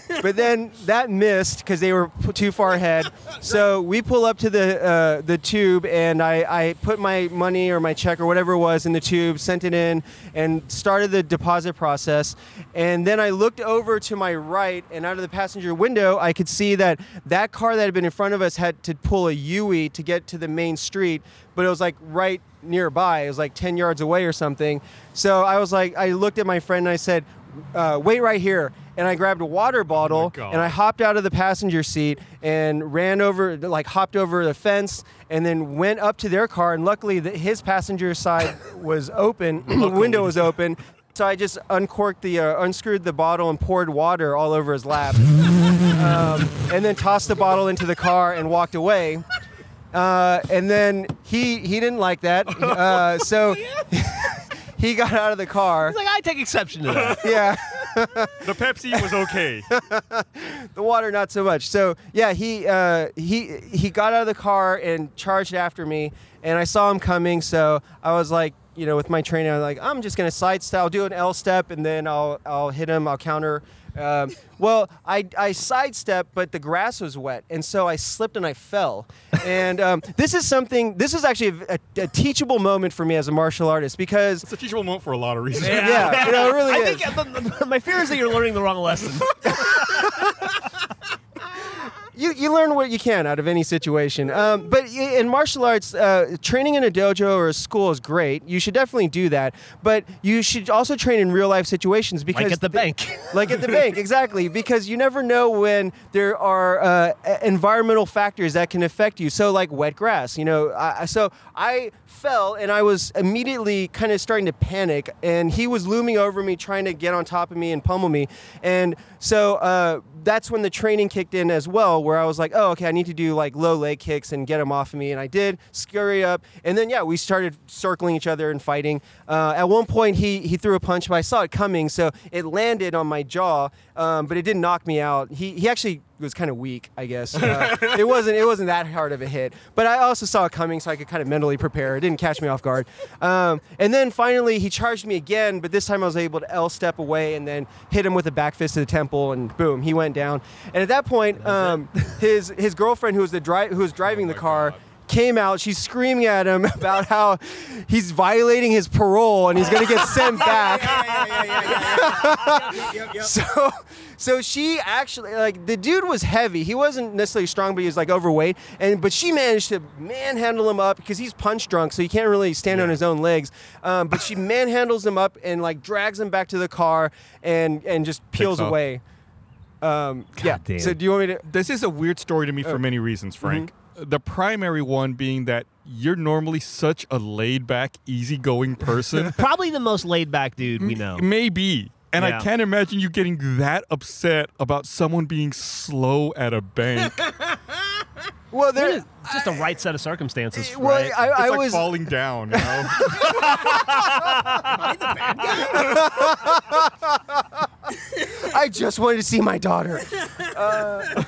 [LAUGHS] but then that missed because they were too far ahead. So we pull up to the uh, the tube, and I, I put my money or my check or whatever it was in the tube, sent it in, and started the deposit process. And then I looked over to my right, and out of the passenger window, I could see that that car that had been in front of us had to pull a U-E to get to the main street, but it was like right nearby. It was like 10 yards away or something. So I was like, I looked at my friend and I said, uh, wait right here. And I grabbed a water bottle God. and I hopped out of the passenger seat and ran over, like hopped over the fence and then went up to their car. And luckily, the, his passenger side [COUGHS] was open, [CLEARS THROAT] the window was open. So I just uncorked the, uh, unscrewed the bottle and poured water all over his lap. [LAUGHS] um, and then tossed the bottle into the car and walked away. Uh, and then he he didn't like that, [LAUGHS] uh, so [LAUGHS] he got out of the car. He's like, I take exception to that. [LAUGHS] Yeah, The Pepsi was okay. the water not so much. So yeah, he uh, he he got out of the car and charged after me, and I saw him coming. So I was like, you know, with my training, I was like, I'm just gonna sidestep. I'll do an L step, and then I'll I'll hit him. I'll counter. Um, well, I, I sidestepped, but the grass was wet, and so I slipped and I fell. And um, this is something. This is actually a, a, a teachable moment for me as a martial artist because It's a teachable moment for a lot of reasons. yeah, you know, it really I is. think uh, the- the- my fear is that you're learning the wrong lesson. [LAUGHS] you, you learn what you can out of any situation. Um, but in martial arts, uh, training in a dojo or a school is great. You should definitely do that. But you should also train in real life situations because like at the th- bank. [LAUGHS] like at the bank, exactly. Because you never know when there are uh, environmental factors that can affect you. So, like wet grass, you know. I- so I fell and I was immediately kind of starting to panic, and he was looming over me, trying to get on top of me and pummel me. And so uh, that's when the training kicked in as well, where I was like, oh, okay, I need to do like low leg kicks and get him off of me, and I did scurry up, and then yeah, we started circling each other and fighting. Uh, at one point, he he threw a punch, but I saw it coming, so it landed on my jaw, um, but it didn't knock me out. He he actually was kind of weak, I guess. Uh, it wasn't it wasn't that hard of a hit, but I also saw it coming, so I could kind of mentally prepare. It didn't catch me off guard. Um, and then finally, he charged me again, but this time I was able to L step away and then hit him with a back fist to the temple, and boom, he went down. And at that point, um, his his girlfriend, who was the dri- who was driving the car. Came out, she's screaming at him [LAUGHS] about how he's violating his parole and he's gonna get sent back. So, so she actually like the dude was heavy. He wasn't necessarily strong, but he was like overweight. And but she managed to manhandle him up because he's punch drunk, so he can't really stand on his own legs. Um, but she manhandles him up and like drags him back to the car and and just peels away. Um, yeah. damn. So do you want me to? This is a weird story to me for many reasons, Frank. The primary one being that you're normally such a laid back, easygoing person. [LAUGHS] Probably the most laid back dude we know. Maybe. And Yeah. I can't imagine you getting that upset about someone being slow at a bank. [LAUGHS] Well, there's just the right set of circumstances, Well, right? I, I like was. falling down, you know? [LAUGHS] I just wanted to see my daughter. Uh,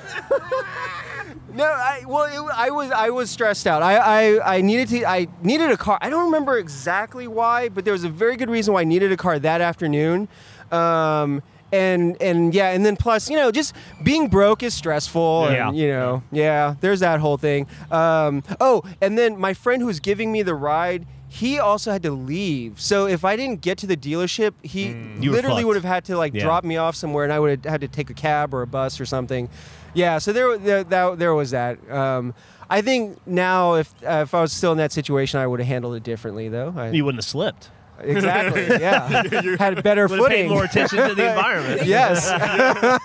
no, I well, it, I was I was stressed out. I, I I needed to I needed a car. I don't remember exactly why, but there was a very good reason why I needed a car that afternoon. Um, and and yeah, and then plus, you know, just being broke is stressful. Yeah. And, you know, yeah, there's that whole thing. Um, oh, and then my friend who was giving me the ride. He also had to leave, so if I didn't get to the dealership, he You were literally would have had to like Yeah. drop me off somewhere, and I would have had to take a cab or a bus or something. Yeah, so there, there, that, there was that. Um, I think now, if uh, if I was still in that situation, I would have handled it differently, though. I, you wouldn't have slipped. Exactly. [LAUGHS] Yeah, had better Would have paid footing. more attention to the environment. [LAUGHS] yes,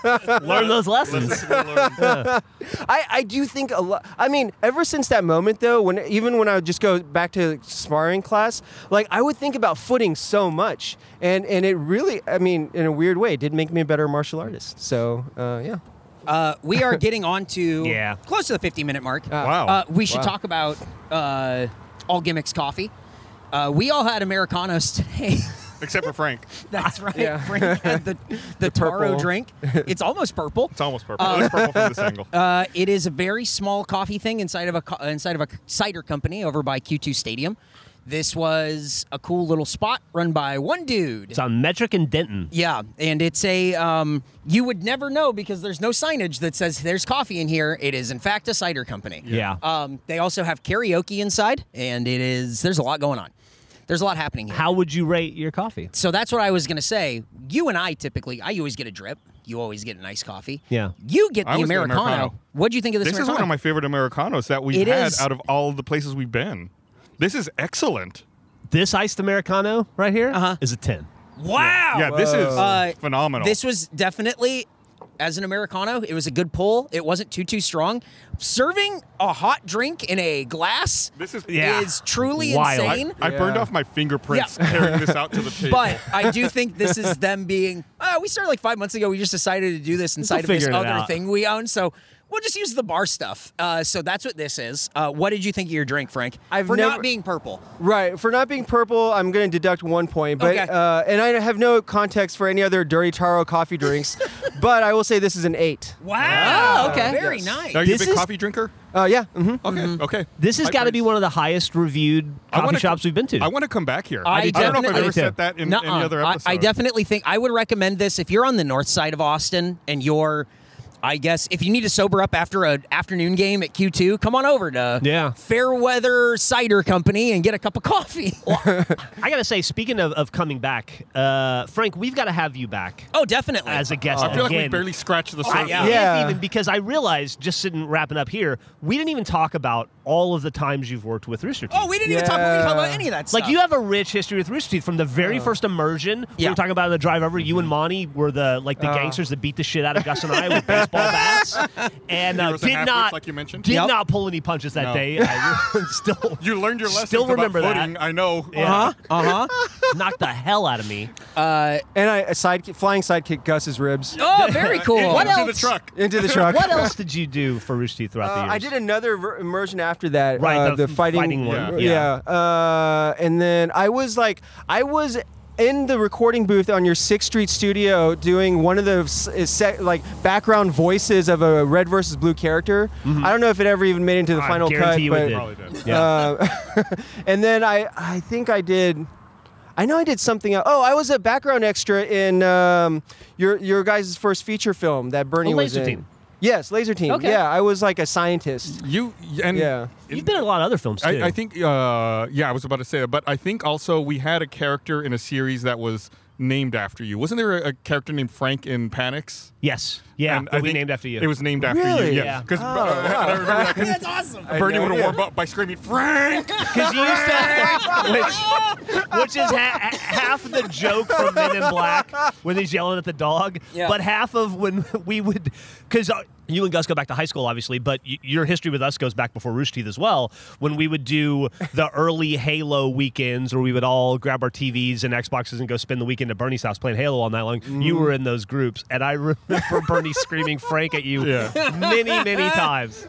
[LAUGHS] Learn those lessons. I, I do think a lot. I mean, ever since that moment, though, when even when I would just go back to sparring class, like I would think about footing so much, and and it really, I mean, in a weird way, it did make me a better martial artist. So uh, yeah. Uh, we are getting on to Yeah. close to the 50 minute mark. Wow. Uh, we should Wow. talk about uh, All Gimmicks Coffee. Uh, we all had Americanos today. [LAUGHS] Except for Frank. [LAUGHS] That's right. Yeah. Frank had the [LAUGHS] the, taro purple. drink. It's almost purple. It's almost purple. it looks purple from this angle. Uh, it is a very small coffee thing inside of a co- inside of a cider company over by Q2 Stadium. This was a cool little spot run by one dude. It's on Metric and Denton. Yeah, and it's a um, you would never know because there's no signage that says there's coffee in here. It is in fact a cider company. Yeah. Um, they also have karaoke inside, and it is there's a lot going on. There's a lot happening here. How would you rate your coffee? So that's what I was gonna say. You and I typically, I always get a drip. You always get a nice coffee. Yeah. You get the I always get Americano. Americano. What do you think of this? This is one of my favorite Americanos that we've It had is. out of all the places we've been. This is excellent. This iced Americano right here is Uh-huh. a 10. Wow. Yeah, this is Uh, phenomenal. This was definitely, as an Americano, it was a good pull. It wasn't too too strong. Serving a hot drink in a glass This is- Yeah. is truly Wild. insane. I burned Yeah. off my fingerprints Yeah. carrying this out to the [LAUGHS] table. but I do think this is them being. Uh, we started like five months ago. We just decided to do this inside of this other thing we own. So we'll just use the bar stuff. Uh, so that's what this is. Uh, what did you think of your drink, Frank? I've For never- not being purple. Right. For not being purple, I'm going to deduct one point. But Okay. uh, and I have no context for any other dirty taro coffee drinks. [LAUGHS] but I will say this is an eight. Wow. Oh, okay. Very Yes. nice. Are you a This big is- coffee drinker? Uh, yeah. hmm Okay, okay. This has High got to be praise. one of the highest reviewed I coffee wanna shops co- we've been to. I want to come back here. I I don't know if I've I ever said that in Nuh-uh. any other I- episode. I, definitely think I would recommend this if you're on the north side of Austin and you're, I guess, if you need to sober up after an afternoon game at Q2, come on over to Yeah. Fairweather Cider Company and get a cup of coffee. [LAUGHS] I got to say, speaking of, of coming back, uh, Frank, we've got to have you back oh, definitely. as a guest I feel like we again. barely scratched the I- surface. yeah. Yeah. even because I realized just sitting wrapping up here, we didn't even talk about all of the times you've worked with Rooster Teeth. oh, we didn't even talk, we didn't talk about any of that stuff. like you have a rich history with Rooster Teeth from the very first immersion. We were talking about in the drive over. You and Monty were the like the gangsters that beat the shit out of Gus and I with [LAUGHS] baseball bats, [LAUGHS] and uh, did not like you mentioned? did Yep. not pull any punches that No. day. I [LAUGHS] [LAUGHS] still You learned your lesson. Still about remember that. footing. I know. yeah, Uh huh. knocked the hell out of me. Uh, And I a side flying sidekick Gus's ribs oh, very cool. Into What the else? truck. into the truck. What else did you do for Rooster Teeth throughout the Uh, years? I did another ver- immersion after that. Right, uh, the the, fighting, fighting one. Yeah. Yeah. Uh, and then I was like, I was in the recording booth on your Sixth Street studio doing one of the s- is set, like background voices of a red versus blue character. I don't know if it ever even made it into the I final cut, but uh, [LAUGHS] and then I, I think I did. I know I did something. Else. Oh, I was a background extra in um, your your guys' first feature film that Burnie Oh, was in. Team. Yes, Lazer Team. Okay. Yeah, I was like a scientist. You and Yeah. You've been in a lot of other films too. I, I think, uh, yeah, I was about to say that, but I think also we had a character in a series that was named after you. Wasn't there a, a character named Frank in Panics? yes. Yeah. And that I we think named after you. It was named after Really? you. Yeah. Because [LAUGHS] That's awesome. Burnie would have warmed up by screaming, Frank! [LAUGHS] Because you used to, which, which is ha- ha- half the joke from Men in Black when he's yelling at the dog, Yeah. but half of when [LAUGHS] we would, because uh, you and Gus go back to high school, obviously, but y- your history with us goes back before Rooster Teeth as well. When we would do the early Halo weekends, where we would all grab our TVs and Xboxes and go spend the weekend at Burnie's house playing Halo all night long, you were in those groups, and I remember Burnie screaming Frank at you Yeah. many, many [LAUGHS] times.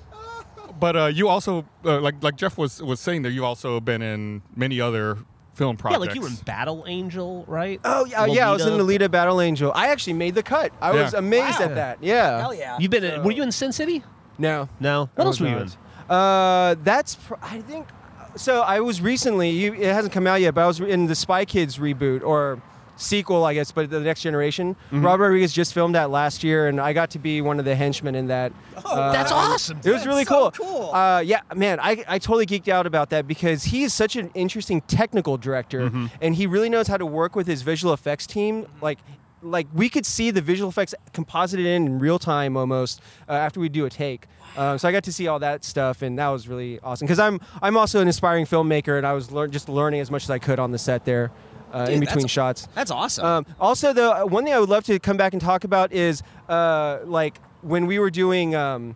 But uh, you also, uh, like like Geoff was was saying there, you also been in many other film projects. Yeah, projects. like you were in Battle Angel, right? Oh yeah, yeah. I was in Lolita. Alita Battle Angel. I actually made the cut. I was amazed Wow. at that. Yeah. Hell yeah. You've been. In, were you in Sin City? No. No. I What else was were you in? not. Uh, that's pr- I think. So I was recently. You, it hasn't come out yet, but I was in the Spy Kids reboot or sequel, I guess, but the next generation. Mm-hmm. Robert Rodriguez just filmed that last year, and I got to be one of the henchmen in that. Uh, That's awesome. It was really so cool. cool. Uh, yeah, man, I, I totally geeked out about that because he is such an interesting technical director, Mm-hmm. and he really knows how to work with his visual effects team. Like, like we could see the visual effects composited in in real time almost uh, after we do a take. Um, so I got to see all that stuff, and that was really awesome. Because I'm I'm also an aspiring filmmaker, and I was lear- just learning as much as I could on the set there, uh, in between that's- shots. That's awesome. Um, also, though, uh, one thing I would love to come back and talk about is uh, like when we were doing um,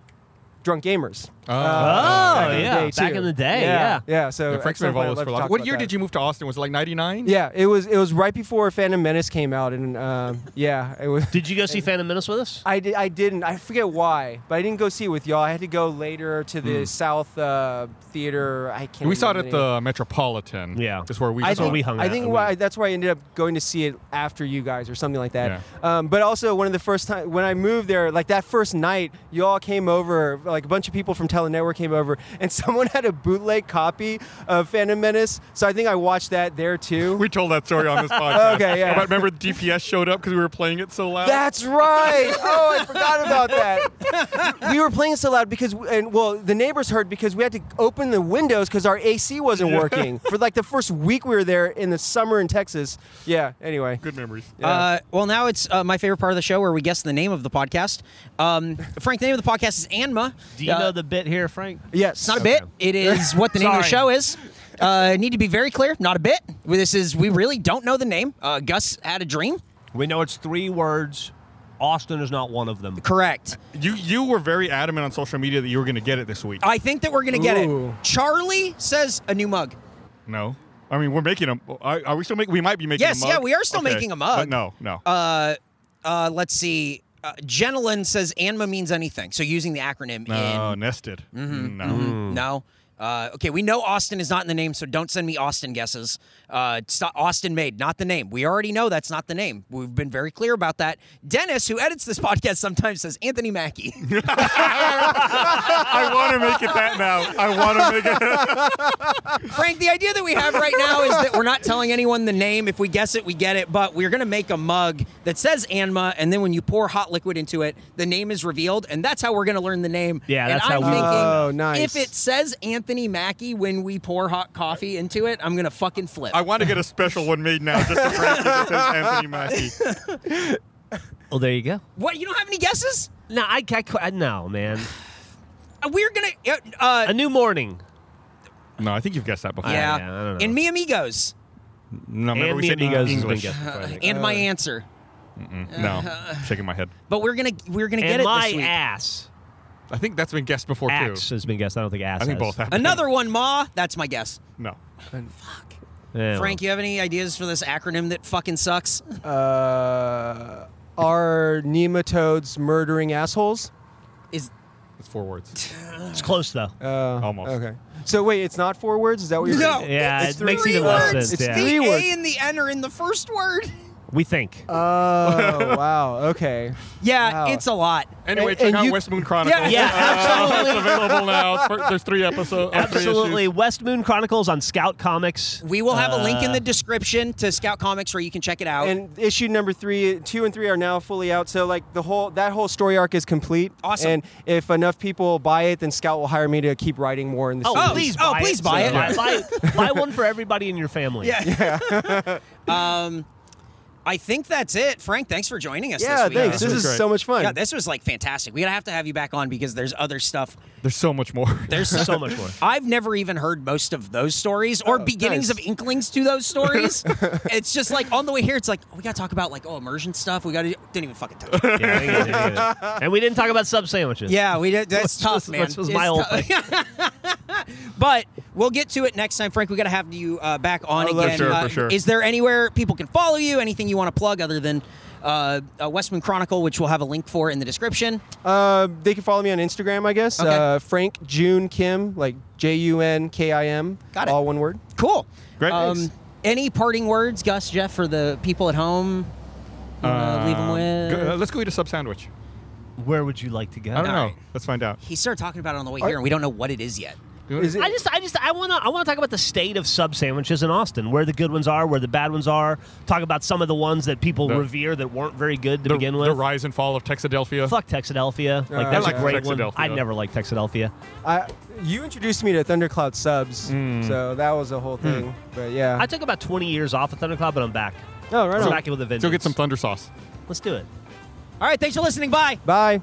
Drunk Gamers. Oh. Uh, Oh, back in the yeah, day, back in the day, Yeah, yeah. yeah. So Yeah, at Frank's been involved with love us for to a What year that. did you move to Austin? Was it like '99? Yeah, it was it was right before Phantom Menace came out, and um, yeah, it was. Did you go see [LAUGHS] Phantom Menace with us? I, did, I didn't. I forget why, but I didn't go see it with y'all. I had to go later to the South uh, Theater. I can't. We saw it at the Metropolitan. Yeah. That's where we. I That's where think, we hung I out. think We- why, that's why I ended up going to see it after you guys or something like that. Yeah. Um, but also one of the first time when I moved there, like that first night, you all came over, like a bunch of people from Telenetwork came over, and [LAUGHS] someone had a bootleg copy of Phantom Menace. So I think I watched that there too. [LAUGHS] We told that story on this [LAUGHS] podcast. Okay, yeah. But remember, the DPS showed up because we were playing it so loud. That's right. Oh, I forgot about that. we were playing so loud because, and well, the neighbors heard because we had to open the windows because our AC wasn't working for like the first week we were there in the summer in Texas. Yeah. Anyway. Good memories. Yeah. Uh, well, now it's uh, my favorite part of the show where we guess the name of the podcast. Um, Frank, the name of the podcast is Anma. Do you Uh, know the bit here, Frank? Yes. It's not a bit. It is what the name of the show is. Uh, need to be very clear. Not a bit. This is we really don't know the name. Uh, Gus had a dream. We know it's three words. Austin is not one of them. Correct. You you were very adamant on social media that you were going to get it this week. I think that we're gonna get Ooh. it. Charlie says a new mug. no. I mean, we're making them. Are, are we still making? We might be making. Yes, a mug. yeah, we are still Okay. making a mug. But no, no. Uh, uh, let's see. Uh, Jenilyn says Anma means anything. So using the acronym no, in nested. Mm-hmm. No. No. Uh, okay, we know Austin is not in the name, so don't send me Austin guesses. Uh, it's Austin made, not the name. We already know that's not the name. We've been very clear about that. Dennis, who edits this podcast, sometimes says Anthony Mackie. [LAUGHS] [LAUGHS] I want to make it that now. I want to make it. [LAUGHS] Frank, the idea that we have right now is that we're not telling anyone the name. If we guess it, we get it. But we're going to make a mug that says Anma, and then when you pour hot liquid into it, the name is revealed, and that's how we're going to learn the name. Yeah, and that's I'm how we- thinking Oh, nice. if it says Anthony Mackie when we pour hot coffee into it, I'm going to fucking flip. I want to get a special one made now just to [LAUGHS] Frankie that says Anthony Mackie. Well, there you go. what? You don't have any guesses? No, I, I, I no, man. Uh, We're gonna. Uh, uh, A new morning. No, I think you've guessed that before. yeah. yeah, I don't know. And me amigos. No, remember And we me said amigos has English. guessed before, I think. and my answer. No, shaking my head. But we're gonna we're gonna get it my this week. ass. I think that's been guessed before Axe too. has been guessed. I don't think ass I think has. both have. Another one, Ma. That's my guess. No. Yeah, Frank, you have any ideas for this acronym that fucking sucks? Uh, are nematodes murdering assholes? Is It's four words. [LAUGHS] it's close though. Uh, Almost. Okay. So wait, it's not four words. Is that what you're no? saying? Yeah, it's it makes three even less words. sense, It's yeah. the Three words. A and the N are in the first word. We think. Oh [LAUGHS] wow. Okay. Yeah, Wow. it's a lot. Anyway, And- check and out you- West Moon Chronicles. Yeah. Yeah, Uh, absolutely. it's available now. For- There's three episodes. three Absolutely. issues. West Moon Chronicles on Scout Comics. We will have a link in Uh, the description to Scout Comics where you can check it out. And issue number three, two and three are now fully out. So like the whole that whole story arc is complete. Awesome. And if enough people buy it, then Scout will hire me to keep writing more in the Oh, series. please oh, buy please it. buy it. Buy, buy, buy one for everybody in your family. yeah. [LAUGHS] [LAUGHS] um, I think that's it. Frank, thanks for joining us. Yeah, this week. thanks. This This is great. so much fun. Yeah, this was like fantastic. We gotta have to have you back on because there's other stuff. There's so much more. [LAUGHS] There's So much more. [LAUGHS] I've never even heard most of those stories or beginnings Oh, nice. of inklings to those stories. [LAUGHS] it's just like on the way here, it's like oh, we gotta talk about like oh immersion stuff. We gotta didn't even fucking touch. it. Yeah, we did, we did. and we didn't talk about sub sandwiches. Yeah, we did. That's Which tough, was- man. which was It's my whole tough. but we'll get to it next time, Frank. We got to have you uh, back on Oh, again. sure, Uh, for sure. Is there anywhere people can follow you? Anything you want to plug other than uh, uh, West Moon Chronicle, which we'll have a link for in the description? Uh, they can follow me on Instagram, I guess. Okay. Uh, Frank June Kim, like J U N K I M. Got it. All one word. Cool. Great. Um, any parting words, Gus, Geoff, for the people at home? You leave them Um, with. go- uh, let's go eat a sub sandwich. Where would you like to go? I don't know. Alright. Let's find out. he started talking about it on the way here, and we don't know what it is yet. Is it? I just, I just, I want to, I want to talk about the state of sub sandwiches in Austin, where the good ones are, where the bad ones are. Talk about some of the ones that people The- revere that weren't very good to The, begin with. the rise and fall of Texadelphia. Fuck Texadelphia. Like Uh, that's I a like great one. I never liked Texadelphia. I, you introduced me to Thundercloud subs, Mm. so that was a whole thing. But yeah. I took about 20 years off of Thundercloud, but I'm back. oh, right I'm on. back with a vengeance. Go get some thunder sauce. Let's do it. All right, thanks for listening. Bye. Bye.